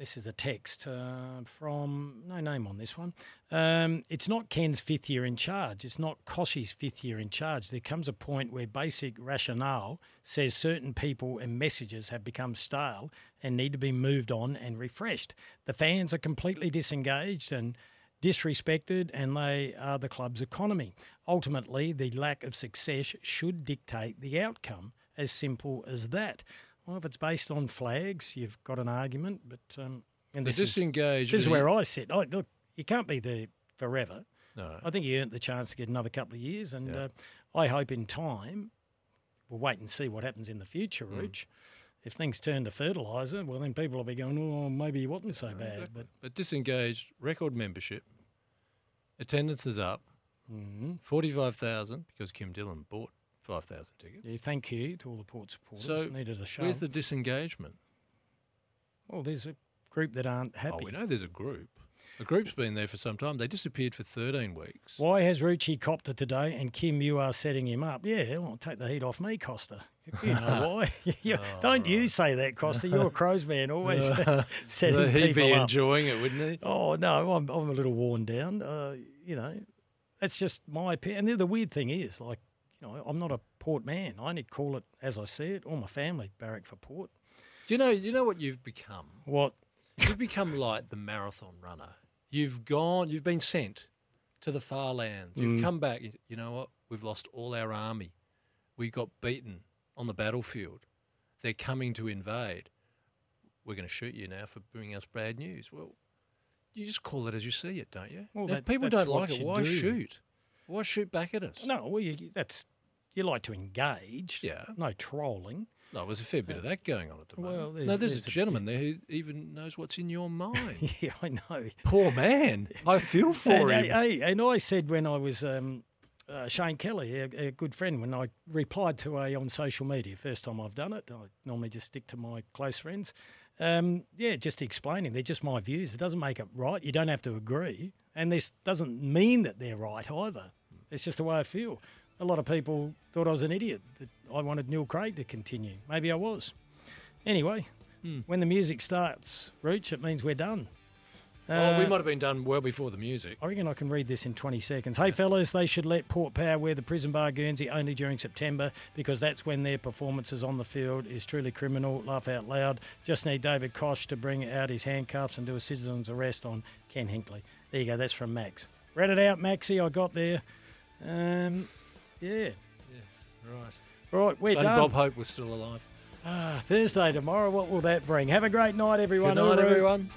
Speaker 1: this is a text uh, from, no name on this one. Um, it's not Ken's fifth year in charge. It's not Kochie's fifth year in charge. There comes a point where basic rationale says certain people and messages have become stale and need to be moved on and refreshed. The fans are completely disengaged and disrespected, and they are the club's economy. Ultimately, the lack of success should dictate the outcome. As simple as that. Well, if it's based on flags, you've got an argument, but um, and this is, this is where I sit. I, look, you can't be there forever.
Speaker 3: No.
Speaker 1: I think he earned the chance to get another couple of years, and uh, I hope in time we'll wait and see what happens in the future,
Speaker 3: Mm.
Speaker 1: If things turn to fertiliser, well, then people will be going, oh, maybe he wasn't so bad. But
Speaker 3: But disengaged, record membership, attendance is up,
Speaker 1: Mhm.
Speaker 3: 45,000 because Kym Dillon bought 5,000 tickets.
Speaker 1: yeah, thank you to all the port supporters.
Speaker 3: So
Speaker 1: Needed a show.
Speaker 3: where's the disengagement?
Speaker 1: well, there's a group that aren't happy.
Speaker 3: Oh, we know there's a group. The group's been there for some time. They disappeared for 13 weeks.
Speaker 1: Why has Rucci copped it today and Kym, you are setting him up? Yeah, well, take the heat off me, Costa. You know why. You- Don't you say that, Costa. You're a Crows man, always setting
Speaker 3: He'd
Speaker 1: people
Speaker 3: be
Speaker 1: up.
Speaker 3: enjoying it, wouldn't he?
Speaker 1: Oh, no, I'm, I'm a little worn down. Uh, you know, that's just my opinion. And the weird thing is, like, you know, I'm not a port man. I only call it as I see it. All my family barrack for port.
Speaker 3: Do you know? Do you know what you've become?
Speaker 1: What?
Speaker 3: You've become like the marathon runner. You've gone. You've been sent to the far lands. You've
Speaker 1: Mm.
Speaker 3: come back. you- know what? We've lost all our army. We got beaten on the battlefield. They're coming to invade. We're going to shoot you now for bringing us bad news. Well, you just call it as you see it, don't you?
Speaker 1: Well, that-
Speaker 3: if people don't like it, why
Speaker 1: do.
Speaker 3: shoot? Why shoot back at us?
Speaker 1: No, well, you, that's you like to engage.
Speaker 3: Yeah.
Speaker 1: No trolling.
Speaker 3: No, there's a fair bit of that going on at the moment.
Speaker 1: Well, there's-
Speaker 3: no, there's,
Speaker 1: there's
Speaker 3: a
Speaker 1: a
Speaker 3: gentleman there who even knows what's in your mind.
Speaker 1: yeah, I know.
Speaker 3: Poor man. I feel for
Speaker 1: and,
Speaker 3: him.
Speaker 1: hey, and I said when I was um, uh, Shane Kelly, a, a good friend, when I replied to a on social media, first time I've done it, I normally just stick to my close friends. Um, yeah, just explaining. They're just my views. It doesn't make it right. You don't have to agree. And this doesn't mean that they're right either. It's just the way I feel. A lot of people thought I was an idiot, that I wanted Neil Craig to continue. Maybe I was. Anyway,
Speaker 3: Hmm.
Speaker 1: when the music starts, Rooch, it means we're done.
Speaker 3: oh, we
Speaker 1: Uh,
Speaker 3: might have been done well before the music.
Speaker 1: I reckon I can read this in 20 seconds. Hey, fellas, they should let Port Power wear the prison bar Guernsey only during September because that's when their performances on the field is truly criminal. Laugh out loud. Just need David Koch to bring out his handcuffs and do a citizen's arrest on Ken Hinkley. There you go. That's from Max. Read it out, Maxie. I got there. Um, yeah. Yes.
Speaker 3: Right.
Speaker 1: Right, we're
Speaker 3: Only
Speaker 1: done.
Speaker 3: Bob Hope was still alive.
Speaker 1: Ah, Thursday tomorrow. What will that bring? Have a great night, everyone.
Speaker 3: Good night,
Speaker 1: Uru.
Speaker 3: everyone.